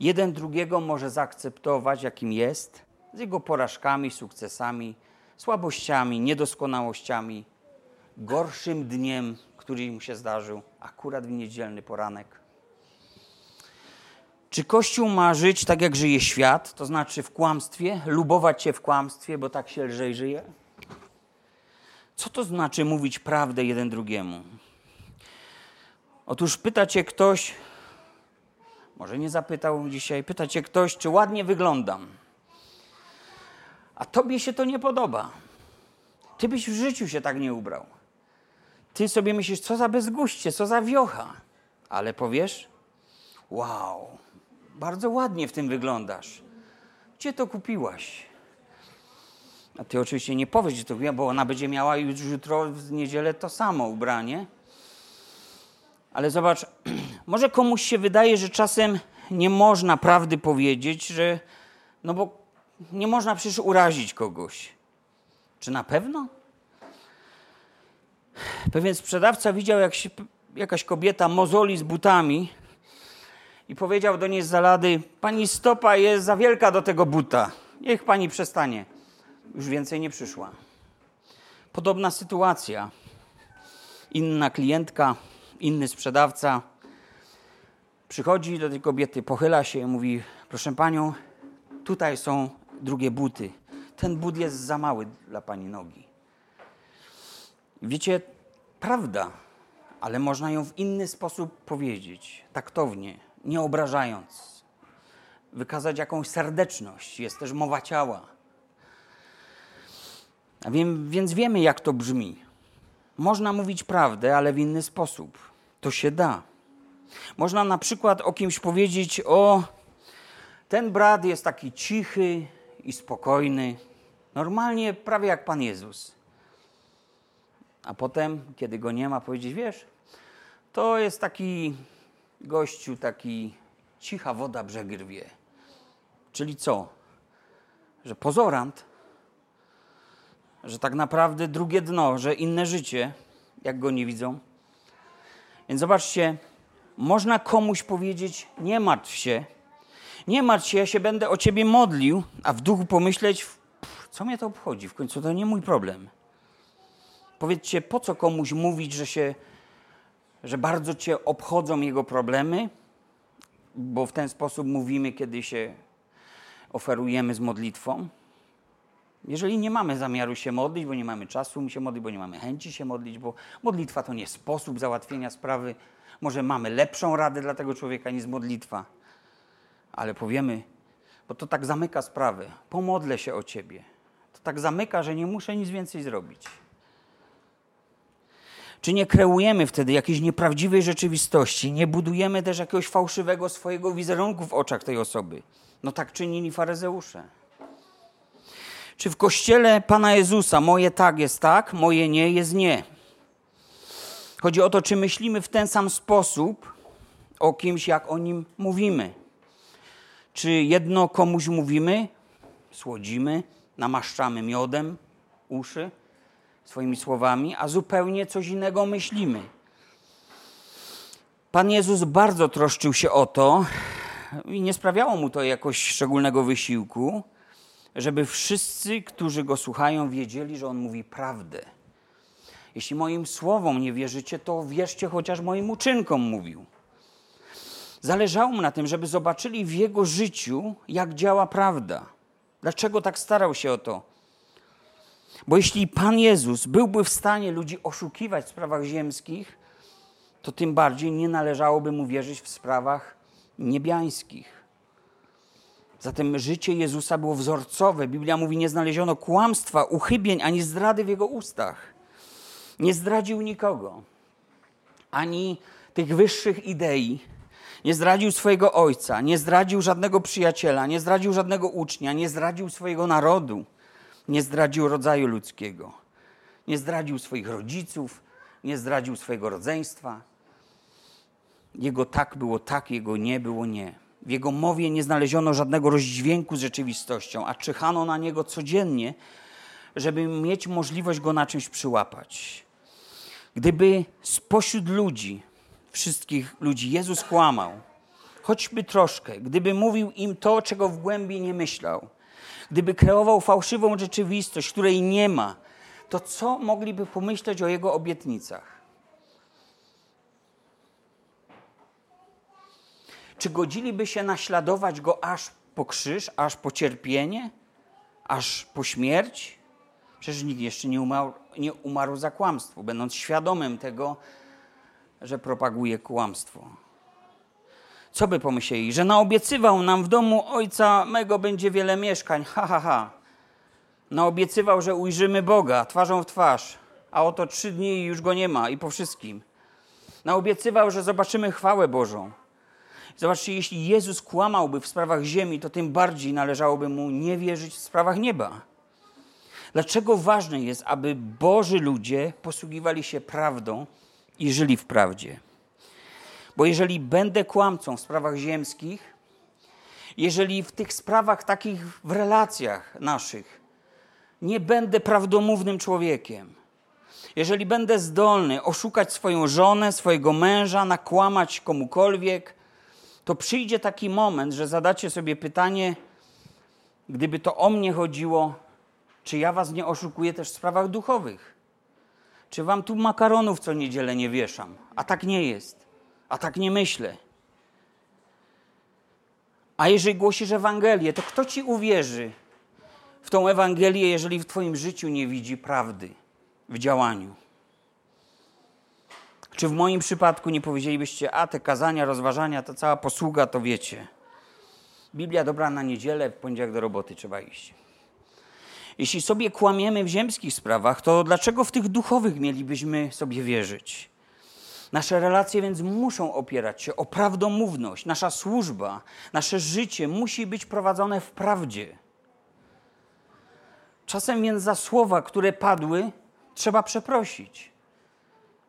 jeden drugiego może zaakceptować, jakim jest, z jego porażkami, sukcesami, słabościami, niedoskonałościami, gorszym dniem, który mu się zdarzył, akurat w niedzielny poranek. Czy Kościół ma żyć tak, jak żyje świat, to znaczy w kłamstwie, lubować się w kłamstwie, bo tak się lżej żyje? Co to znaczy mówić prawdę jeden drugiemu? Otóż pyta cię ktoś, może nie zapytał dzisiaj, pyta cię ktoś, czy ładnie wyglądam. A tobie się to nie podoba. Ty byś w życiu się tak nie ubrał. Ty sobie myślisz, co za bezguście, co za wiocha. Ale powiesz, wow, bardzo ładnie w tym wyglądasz. Gdzie to kupiłaś? A ty oczywiście nie powiesz, gdzie to kupiłaś, bo ona będzie miała już jutro w niedzielę to samo ubranie. Ale zobacz, może komuś się wydaje, że czasem nie można prawdy powiedzieć, że no bo nie można przecież urazić kogoś. Czy na pewno? Pewien sprzedawca widział, jak się jakaś kobieta mozoli z butami i powiedział do niej z zalady: Pani stopa jest za wielka do tego buta. Niech pani przestanie. Już więcej nie przyszła. Podobna sytuacja. Inna klientka, inny sprzedawca przychodzi do tej kobiety, pochyla się i mówi: Proszę panią, tutaj są drugie buty. Ten but jest za mały dla pani nogi. Wiecie, prawda, ale można ją w inny sposób powiedzieć, taktownie, nie obrażając. Wykazać jakąś serdeczność. Jest też mowa ciała. A wiem, więc wiemy, jak to brzmi. Można mówić prawdę, ale w inny sposób. To się da. Można na przykład o kimś powiedzieć: O, ten brat jest taki cichy i spokojny, normalnie prawie jak Pan Jezus. A potem, kiedy go nie ma, powiedzieć: Wiesz, to jest taki gościu, taki cicha woda brzeg rwie. Czyli co? Że pozorant, że tak naprawdę drugie dno, że inne życie, jak go nie widzą. Więc zobaczcie, można komuś powiedzieć: Nie martw się, nie martw się, ja się będę o ciebie modlił, a w duchu pomyśleć: Co mnie to obchodzi? W końcu to nie mój problem. Powiedzcie, po co komuś mówić, że się że bardzo cię obchodzą jego problemy, bo w ten sposób mówimy, kiedy się oferujemy z modlitwą. Jeżeli nie mamy zamiaru się modlić, bo nie mamy czasu się modlić, bo nie mamy chęci się modlić, bo modlitwa to nie sposób załatwienia sprawy, może mamy lepszą radę dla tego człowieka niż modlitwa, ale powiemy, bo to tak zamyka sprawę. Pomodlę się o ciebie. To tak zamyka, że nie muszę nic więcej zrobić. Czy nie kreujemy wtedy jakiejś nieprawdziwej rzeczywistości? Nie budujemy też jakiegoś fałszywego swojego wizerunku w oczach tej osoby? No tak czynili faryzeusze. Czy w kościele Pana Jezusa moje tak jest tak, moje nie jest nie? Chodzi o to, czy myślimy w ten sam sposób o kimś, jak o nim mówimy. Czy jedno komuś mówimy, słodzimy, namaszczamy miodem uszy, swoimi słowami, a zupełnie coś innego myślimy. Pan Jezus bardzo troszczył się o to i nie sprawiało mu to jakoś szczególnego wysiłku, żeby wszyscy, którzy go słuchają, wiedzieli, że on mówi prawdę. Jeśli moim słowom nie wierzycie, to wierzcie chociaż moim uczynkom, mówił. Zależało mu na tym, żeby zobaczyli w jego życiu, jak działa prawda. Dlaczego tak starał się o to? Bo jeśli Pan Jezus byłby w stanie ludzi oszukiwać w sprawach ziemskich, to tym bardziej nie należałoby mu wierzyć w sprawach niebiańskich. Zatem życie Jezusa było wzorcowe. Biblia mówi, nie znaleziono kłamstwa, uchybień ani zdrady w jego ustach. Nie zdradził nikogo, ani tych wyższych idei. Nie zdradził swojego ojca, nie zdradził żadnego przyjaciela, nie zdradził żadnego ucznia, nie zdradził swojego narodu nie zdradził rodzaju ludzkiego, nie zdradził swoich rodziców, nie zdradził swojego rodzeństwa. Jego tak było tak, jego nie było nie. W jego mowie nie znaleziono żadnego rozdźwięku z rzeczywistością, a czyhano na niego codziennie, żeby mieć możliwość go na czymś przyłapać. Gdyby spośród ludzi, wszystkich ludzi, Jezus kłamał, choćby troszkę, gdyby mówił im to, czego w głębi nie myślał, gdyby kreował fałszywą rzeczywistość, której nie ma, to co mogliby pomyśleć o jego obietnicach? Czy godziliby się naśladować go aż po krzyż, aż po cierpienie, aż po śmierć? Przecież nikt jeszcze nie umarł, nie umarł za kłamstwo, będąc świadomym tego, że propaguje kłamstwo. Co by pomyśleli? Że naobiecywał nam w domu ojca mego będzie wiele mieszkań. Ha, ha, ha. Naobiecywał, że ujrzymy Boga twarzą w twarz, a oto trzy dni i już go nie ma i po wszystkim. Naobiecywał, że zobaczymy chwałę Bożą. Zobaczcie, jeśli Jezus kłamałby w sprawach ziemi, to tym bardziej należałoby mu nie wierzyć w sprawach nieba. Dlaczego ważne jest, aby Boży ludzie posługiwali się prawdą i żyli w prawdzie? Bo jeżeli będę kłamcą w sprawach ziemskich, jeżeli w tych sprawach takich w relacjach naszych nie będę prawdomównym człowiekiem, jeżeli będę zdolny oszukać swoją żonę, swojego męża, nakłamać komukolwiek, to przyjdzie taki moment, że zadacie sobie pytanie, gdyby to o mnie chodziło, czy ja was nie oszukuję też w sprawach duchowych? Czy wam tu makaronów co niedzielę nie wieszam? A tak nie jest. A tak nie myślę. A jeżeli głosisz Ewangelię, to kto ci uwierzy w tą Ewangelię, jeżeli w twoim życiu nie widzi prawdy w działaniu? Czy w moim przypadku nie powiedzielibyście, a te kazania, rozważania, ta cała posługa, to wiecie. Biblia dobra na niedzielę, w poniedziałek do roboty trzeba iść. Jeśli sobie kłamiemy w ziemskich sprawach, to dlaczego w tych duchowych mielibyśmy sobie wierzyć? Nasze relacje więc muszą opierać się o prawdomówność. Nasza służba, nasze życie musi być prowadzone w prawdzie. Czasem więc za słowa, które padły, trzeba przeprosić.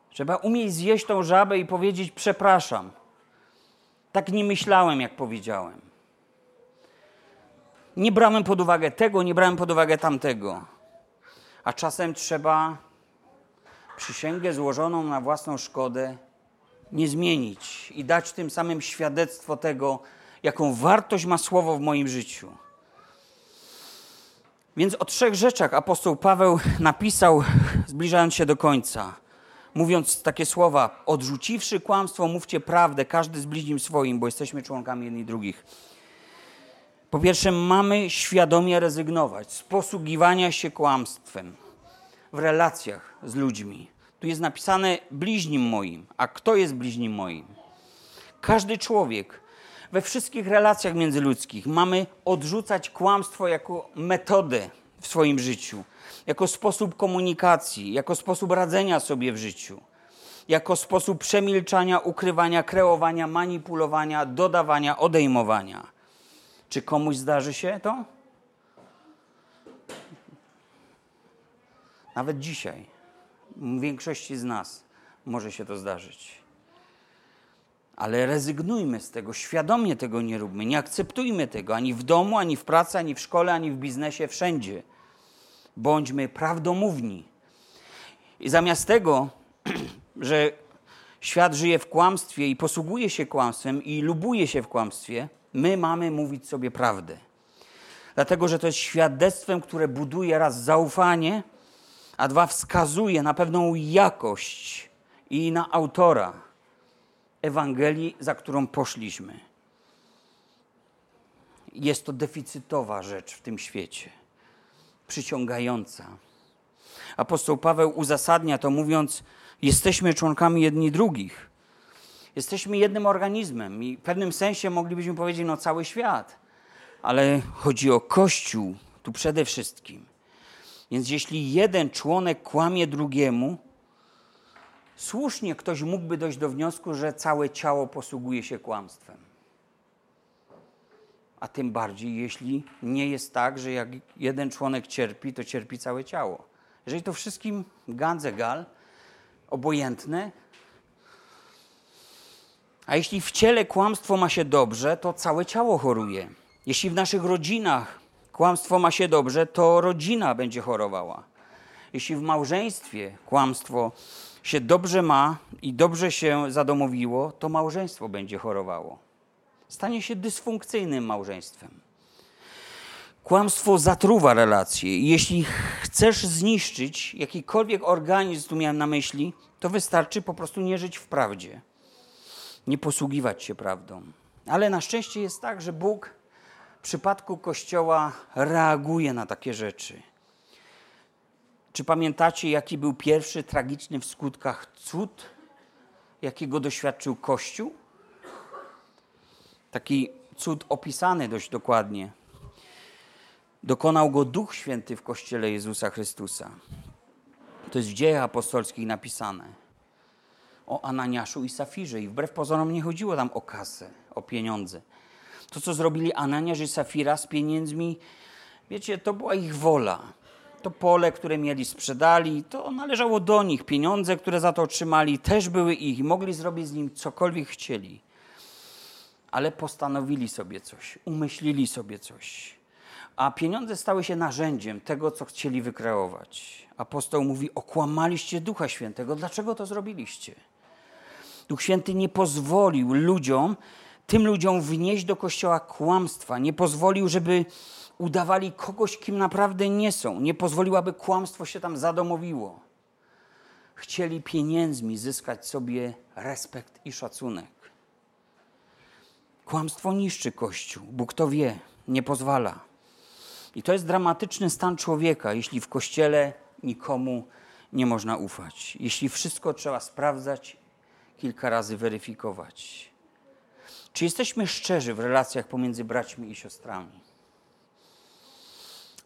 Trzeba umieć zjeść tą żabę i powiedzieć: Przepraszam. Tak nie myślałem, jak powiedziałem. Nie brałem pod uwagę tego, nie brałem pod uwagę tamtego. A czasem trzeba przysięgę złożoną na własną szkodę nie zmienić i dać tym samym świadectwo tego, jaką wartość ma słowo w moim życiu. Więc o trzech rzeczach apostoł Paweł napisał, zbliżając się do końca, mówiąc takie słowa: Odrzuciwszy kłamstwo, mówcie prawdę, każdy z bliźnim swoim, bo jesteśmy członkami jedni drugich. Po pierwsze, mamy świadomie rezygnować z posługiwania się kłamstwem w relacjach z ludźmi. Tu jest napisane bliźnim moim. A kto jest bliźnim moim? Każdy człowiek we wszystkich relacjach międzyludzkich mamy odrzucać kłamstwo jako metodę w swoim życiu, jako sposób komunikacji, jako sposób radzenia sobie w życiu, jako sposób przemilczania, ukrywania, kreowania, manipulowania, dodawania, odejmowania. Czy komuś zdarzy się to? Nawet dzisiaj, większości z nas może się to zdarzyć. Ale rezygnujmy z tego, świadomie tego nie róbmy, nie akceptujmy tego ani w domu, ani w pracy, ani w szkole, ani w biznesie, wszędzie. Bądźmy prawdomówni. I zamiast tego, że świat żyje w kłamstwie i posługuje się kłamstwem i lubuje się w kłamstwie, My mamy mówić sobie prawdę. Dlatego, że to jest świadectwem, które buduje raz zaufanie, a dwa wskazuje na pewną jakość i na autora Ewangelii, za którą poszliśmy. Jest to deficytowa rzecz w tym świecie, przyciągająca. Apostoł Paweł uzasadnia to mówiąc: Jesteśmy członkami jedni drugich. Jesteśmy jednym organizmem i w pewnym sensie moglibyśmy powiedzieć, no cały świat. Ale chodzi o Kościół tu przede wszystkim. Więc jeśli jeden członek kłamie drugiemu, słusznie ktoś mógłby dojść do wniosku, że całe ciało posługuje się kłamstwem. A tym bardziej, jeśli nie jest tak, że jak jeden członek cierpi, to cierpi całe ciało. Jeżeli to wszystkim ganzegal, obojętne, a jeśli w ciele kłamstwo ma się dobrze, to całe ciało choruje. Jeśli w naszych rodzinach kłamstwo ma się dobrze, to rodzina będzie chorowała. Jeśli w małżeństwie kłamstwo się dobrze ma i dobrze się zadomowiło, to małżeństwo będzie chorowało. Stanie się dysfunkcyjnym małżeństwem. Kłamstwo zatruwa relacje. Jeśli chcesz zniszczyć jakikolwiek organizm, tu miałem na myśli, to wystarczy po prostu nie żyć w prawdzie nie posługiwać się prawdą. Ale na szczęście jest tak, że Bóg przypadku Kościoła reaguje na takie rzeczy. Czy pamiętacie, jaki był pierwszy tragiczny w skutkach cud, jakiego doświadczył Kościół? Taki cud opisany dość dokładnie. Dokonał go Duch Święty w Kościele Jezusa Chrystusa. To jest w dziejach apostolskich napisane o Ananiaszu i Safirze. I wbrew pozorom nie chodziło tam o kasę, o pieniądze. To, co zrobili Ananiasz i Safira z pieniędzmi, wiecie, to była ich wola. To pole, które mieli, sprzedali, to należało do nich. Pieniądze, które za to otrzymali, też były ich i mogli zrobić z nim cokolwiek chcieli. Ale postanowili sobie coś, umyślili sobie coś. A pieniądze stały się narzędziem tego, co chcieli wykreować. Apostoł mówi: Okłamaliście Ducha Świętego. Dlaczego to zrobiliście? Duch Święty nie pozwolił ludziom, tym ludziom wnieść do kościoła kłamstwa. Nie pozwolił, żeby udawali kogoś, kim naprawdę nie są. Nie pozwolił, aby kłamstwo się tam zadomowiło. Chcieli pieniędzmi zyskać sobie respekt i szacunek. Kłamstwo niszczy Kościół. Bóg to wie, nie pozwala. I to jest dramatyczny stan człowieka, jeśli w Kościele nikomu nie można ufać. Jeśli wszystko trzeba sprawdzać, kilka razy weryfikować. Czy jesteśmy szczerzy w relacjach pomiędzy braćmi i siostrami?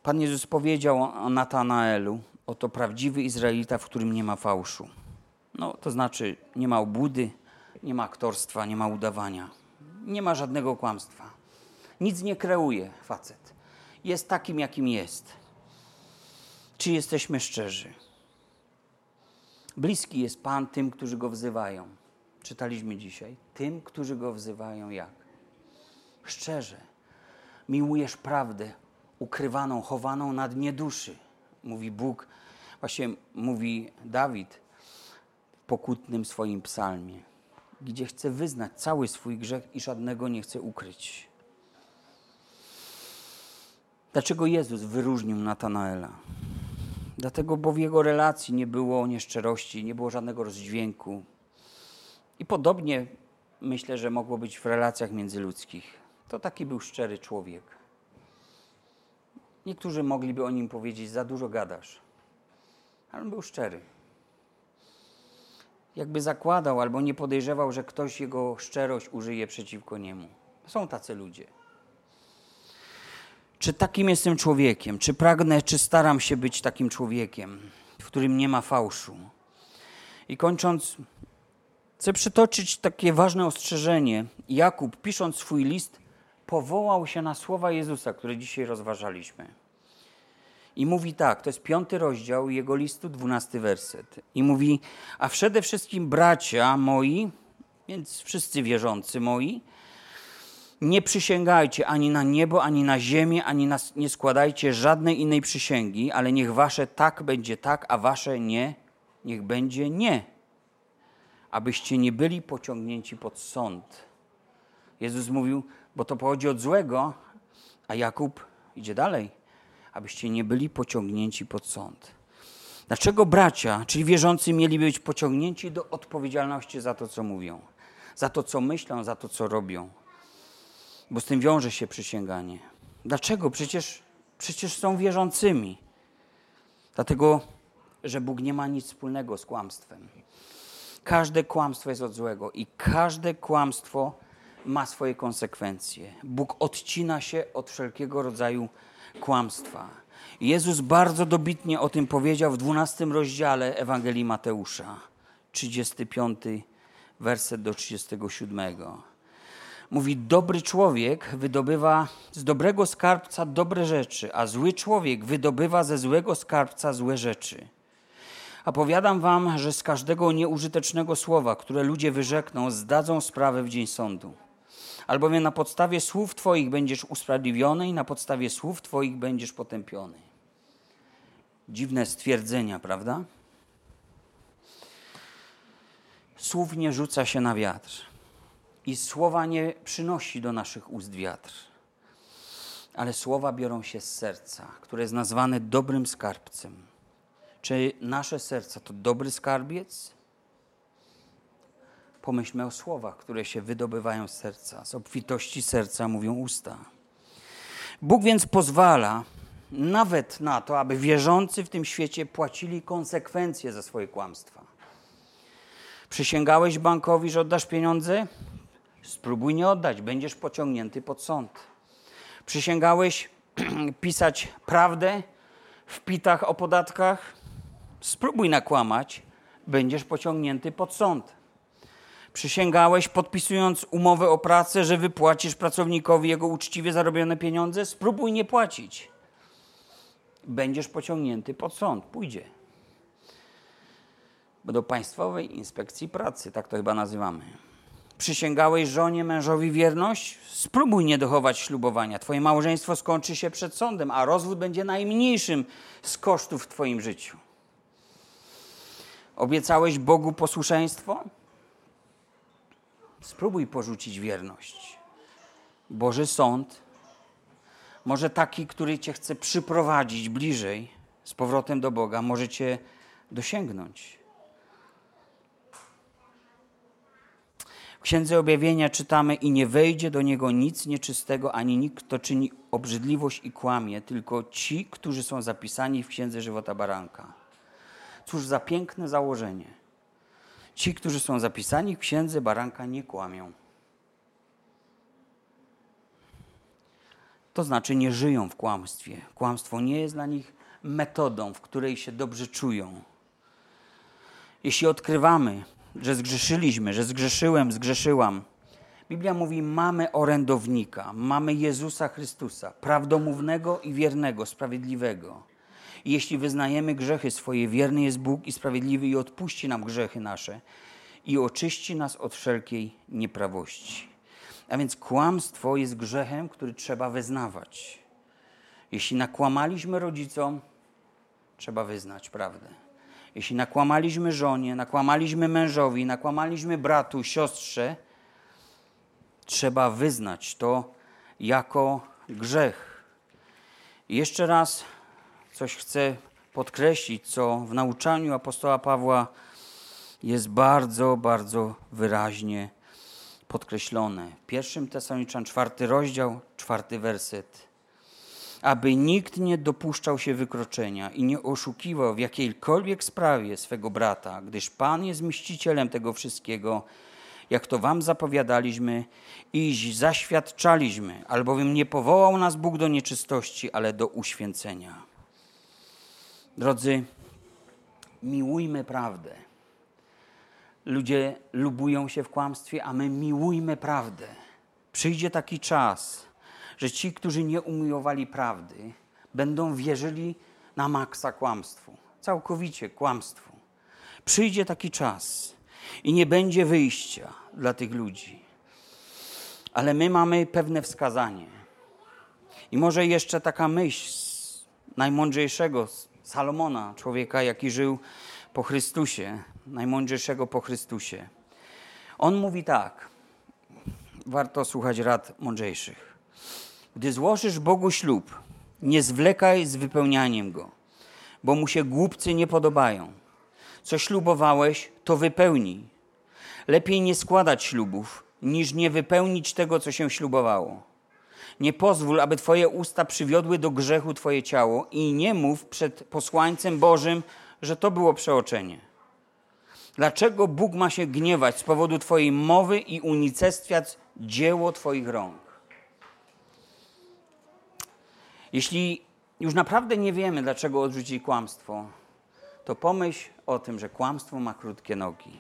Pan Jezus powiedział o Natanaelu, oto prawdziwy Izraelita, w którym nie ma fałszu. No, to znaczy nie ma obłudy, nie ma aktorstwa, nie ma udawania, nie ma żadnego kłamstwa. Nic nie kreuje facet. Jest takim, jakim jest. Czy jesteśmy szczerzy? Bliski jest Pan tym, którzy Go wzywają. Czytaliśmy dzisiaj. Tym, którzy Go wzywają jak? Szczerze. Miłujesz prawdę, ukrywaną, chowaną na dnie duszy. Mówi Bóg, właśnie mówi Dawid w pokutnym swoim psalmie, gdzie chce wyznać cały swój grzech i żadnego nie chce ukryć. Dlaczego Jezus wyróżnił Natanaela? Dlatego, bo w jego relacji nie było nieszczerości, nie było żadnego rozdźwięku. I podobnie myślę, że mogło być w relacjach międzyludzkich. To taki był szczery człowiek. Niektórzy mogliby o nim powiedzieć, za dużo gadasz. Ale on był szczery. Jakby zakładał albo nie podejrzewał, że ktoś jego szczerość użyje przeciwko niemu. Są tacy ludzie. Czy takim jestem człowiekiem? Czy pragnę, czy staram się być takim człowiekiem, w którym nie ma fałszu? I kończąc, chcę przytoczyć takie ważne ostrzeżenie. Jakub, pisząc swój list, powołał się na słowa Jezusa, które dzisiaj rozważaliśmy. I mówi tak, to jest piąty rozdział jego listu, dwunasty werset. I mówi, a przede wszystkim bracia moi, więc wszyscy wierzący moi, nie przysięgajcie ani na niebo, ani na ziemię, ani na, nie składajcie żadnej innej przysięgi, ale niech wasze tak będzie tak, a wasze nie, niech będzie nie. Abyście nie byli pociągnięci pod sąd. Jezus mówił, bo to pochodzi od złego, a Jakub idzie dalej, abyście nie byli pociągnięci pod sąd. Dlaczego bracia, czyli wierzący, mieli być pociągnięci do odpowiedzialności za to, co mówią, za to, co myślą, za to, co robią? Bo z tym wiąże się przysięganie. Dlaczego? Przecież, przecież są wierzącymi. Dlatego, że Bóg nie ma nic wspólnego z kłamstwem. Każde kłamstwo jest od złego i każde kłamstwo ma swoje konsekwencje. Bóg odcina się od wszelkiego rodzaju kłamstwa. Jezus bardzo dobitnie o tym powiedział w 12 rozdziale Ewangelii Mateusza, 35 werset do 37. Mówi, dobry człowiek wydobywa z dobrego skarbca dobre rzeczy, a zły człowiek wydobywa ze złego skarbca złe rzeczy. A powiadam wam, że z każdego nieużytecznego słowa, które ludzie wyrzekną, zdadzą sprawę w dzień sądu albowiem na podstawie słów Twoich będziesz usprawiedliwiony i na podstawie słów Twoich będziesz potępiony. Dziwne stwierdzenia, prawda? Słów nie rzuca się na wiatr i słowa nie przynosi do naszych ust wiatr, ale słowa biorą się z serca, które jest nazwane dobrym skarbcem. Czy nasze serca to dobry skarbiec? Pomyślmy o słowach, które się wydobywają z serca. Z obfitości serca mówią usta. Bóg więc pozwala nawet na to, aby wierzący w tym świecie płacili konsekwencje za swoje kłamstwa. Przysięgałeś bankowi, że oddasz pieniądze? Spróbuj nie oddać, będziesz pociągnięty pod sąd. Przysięgałeś pisać prawdę w pitach o podatkach? Spróbuj nakłamać, będziesz pociągnięty pod sąd. Przysięgałeś, podpisując umowę o pracę, że wypłacisz pracownikowi jego uczciwie zarobione pieniądze? Spróbuj nie płacić. będziesz pociągnięty pod sąd. Pójdzie. Do Państwowej Inspekcji Pracy, tak to chyba nazywamy. Przysięgałeś żonie, mężowi wierność? Spróbuj nie dochować ślubowania. Twoje małżeństwo skończy się przed sądem, a rozwód będzie najmniejszym z kosztów w Twoim życiu. Obiecałeś Bogu posłuszeństwo? Spróbuj porzucić wierność. Boży sąd, może taki, który Cię chce przyprowadzić bliżej z powrotem do Boga, może Cię dosięgnąć. W Księdze Objawienia czytamy i nie wejdzie do niego nic nieczystego, ani nikt, kto czyni obrzydliwość i kłamie, tylko ci, którzy są zapisani w Księdze Żywota Baranka. Cóż za piękne założenie. Ci, którzy są zapisani w Księdze Baranka nie kłamią. To znaczy nie żyją w kłamstwie. Kłamstwo nie jest dla nich metodą, w której się dobrze czują. Jeśli odkrywamy, że zgrzeszyliśmy, że zgrzeszyłem, zgrzeszyłam. Biblia mówi: mamy orędownika, mamy Jezusa Chrystusa, prawdomównego i wiernego, sprawiedliwego. Jeśli wyznajemy grzechy swoje, wierny jest Bóg i sprawiedliwy i odpuści nam grzechy nasze i oczyści nas od wszelkiej nieprawości. A więc kłamstwo jest grzechem, który trzeba wyznawać. Jeśli nakłamaliśmy rodzicom, trzeba wyznać prawdę. Jeśli nakłamaliśmy żonie, nakłamaliśmy mężowi, nakłamaliśmy bratu, siostrze, trzeba wyznać to jako grzech. Jeszcze raz coś chcę podkreślić, co w nauczaniu apostoła Pawła jest bardzo, bardzo wyraźnie podkreślone. W pierwszym Tesaloniczan, czwarty rozdział, czwarty werset aby nikt nie dopuszczał się wykroczenia i nie oszukiwał w jakiejkolwiek sprawie swego brata, gdyż Pan jest mścicielem tego wszystkiego, jak to wam zapowiadaliśmy i zaświadczaliśmy, albowiem nie powołał nas Bóg do nieczystości, ale do uświęcenia. Drodzy, miłujmy prawdę. Ludzie lubują się w kłamstwie, a my miłujmy prawdę. Przyjdzie taki czas, że ci, którzy nie umiłowali prawdy, będą wierzyli na maksa kłamstwu, całkowicie kłamstwu. Przyjdzie taki czas i nie będzie wyjścia dla tych ludzi. Ale my mamy pewne wskazanie. I może jeszcze taka myśl z najmądrzejszego Salomona, człowieka, jaki żył po Chrystusie, najmądrzejszego po Chrystusie. On mówi tak: warto słuchać rad mądrzejszych. Gdy złożysz Bogu ślub, nie zwlekaj z wypełnianiem go, bo mu się głupcy nie podobają. Co ślubowałeś, to wypełnij. Lepiej nie składać ślubów, niż nie wypełnić tego, co się ślubowało. Nie pozwól, aby Twoje usta przywiodły do grzechu Twoje ciało i nie mów przed posłańcem Bożym, że to było przeoczenie. Dlaczego Bóg ma się gniewać z powodu Twojej mowy i unicestwiać dzieło Twoich rąk? Jeśli już naprawdę nie wiemy, dlaczego odrzucić kłamstwo, to pomyśl o tym, że kłamstwo ma krótkie nogi.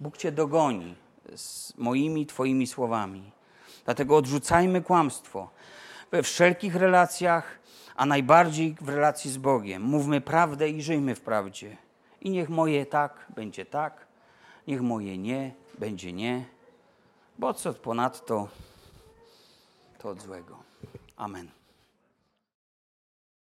Bóg cię dogoni z moimi, Twoimi słowami. Dlatego odrzucajmy kłamstwo we wszelkich relacjach, a najbardziej w relacji z Bogiem. Mówmy prawdę i żyjmy w prawdzie. I niech moje tak będzie tak, niech moje nie będzie nie, bo co ponadto to od złego. Amen.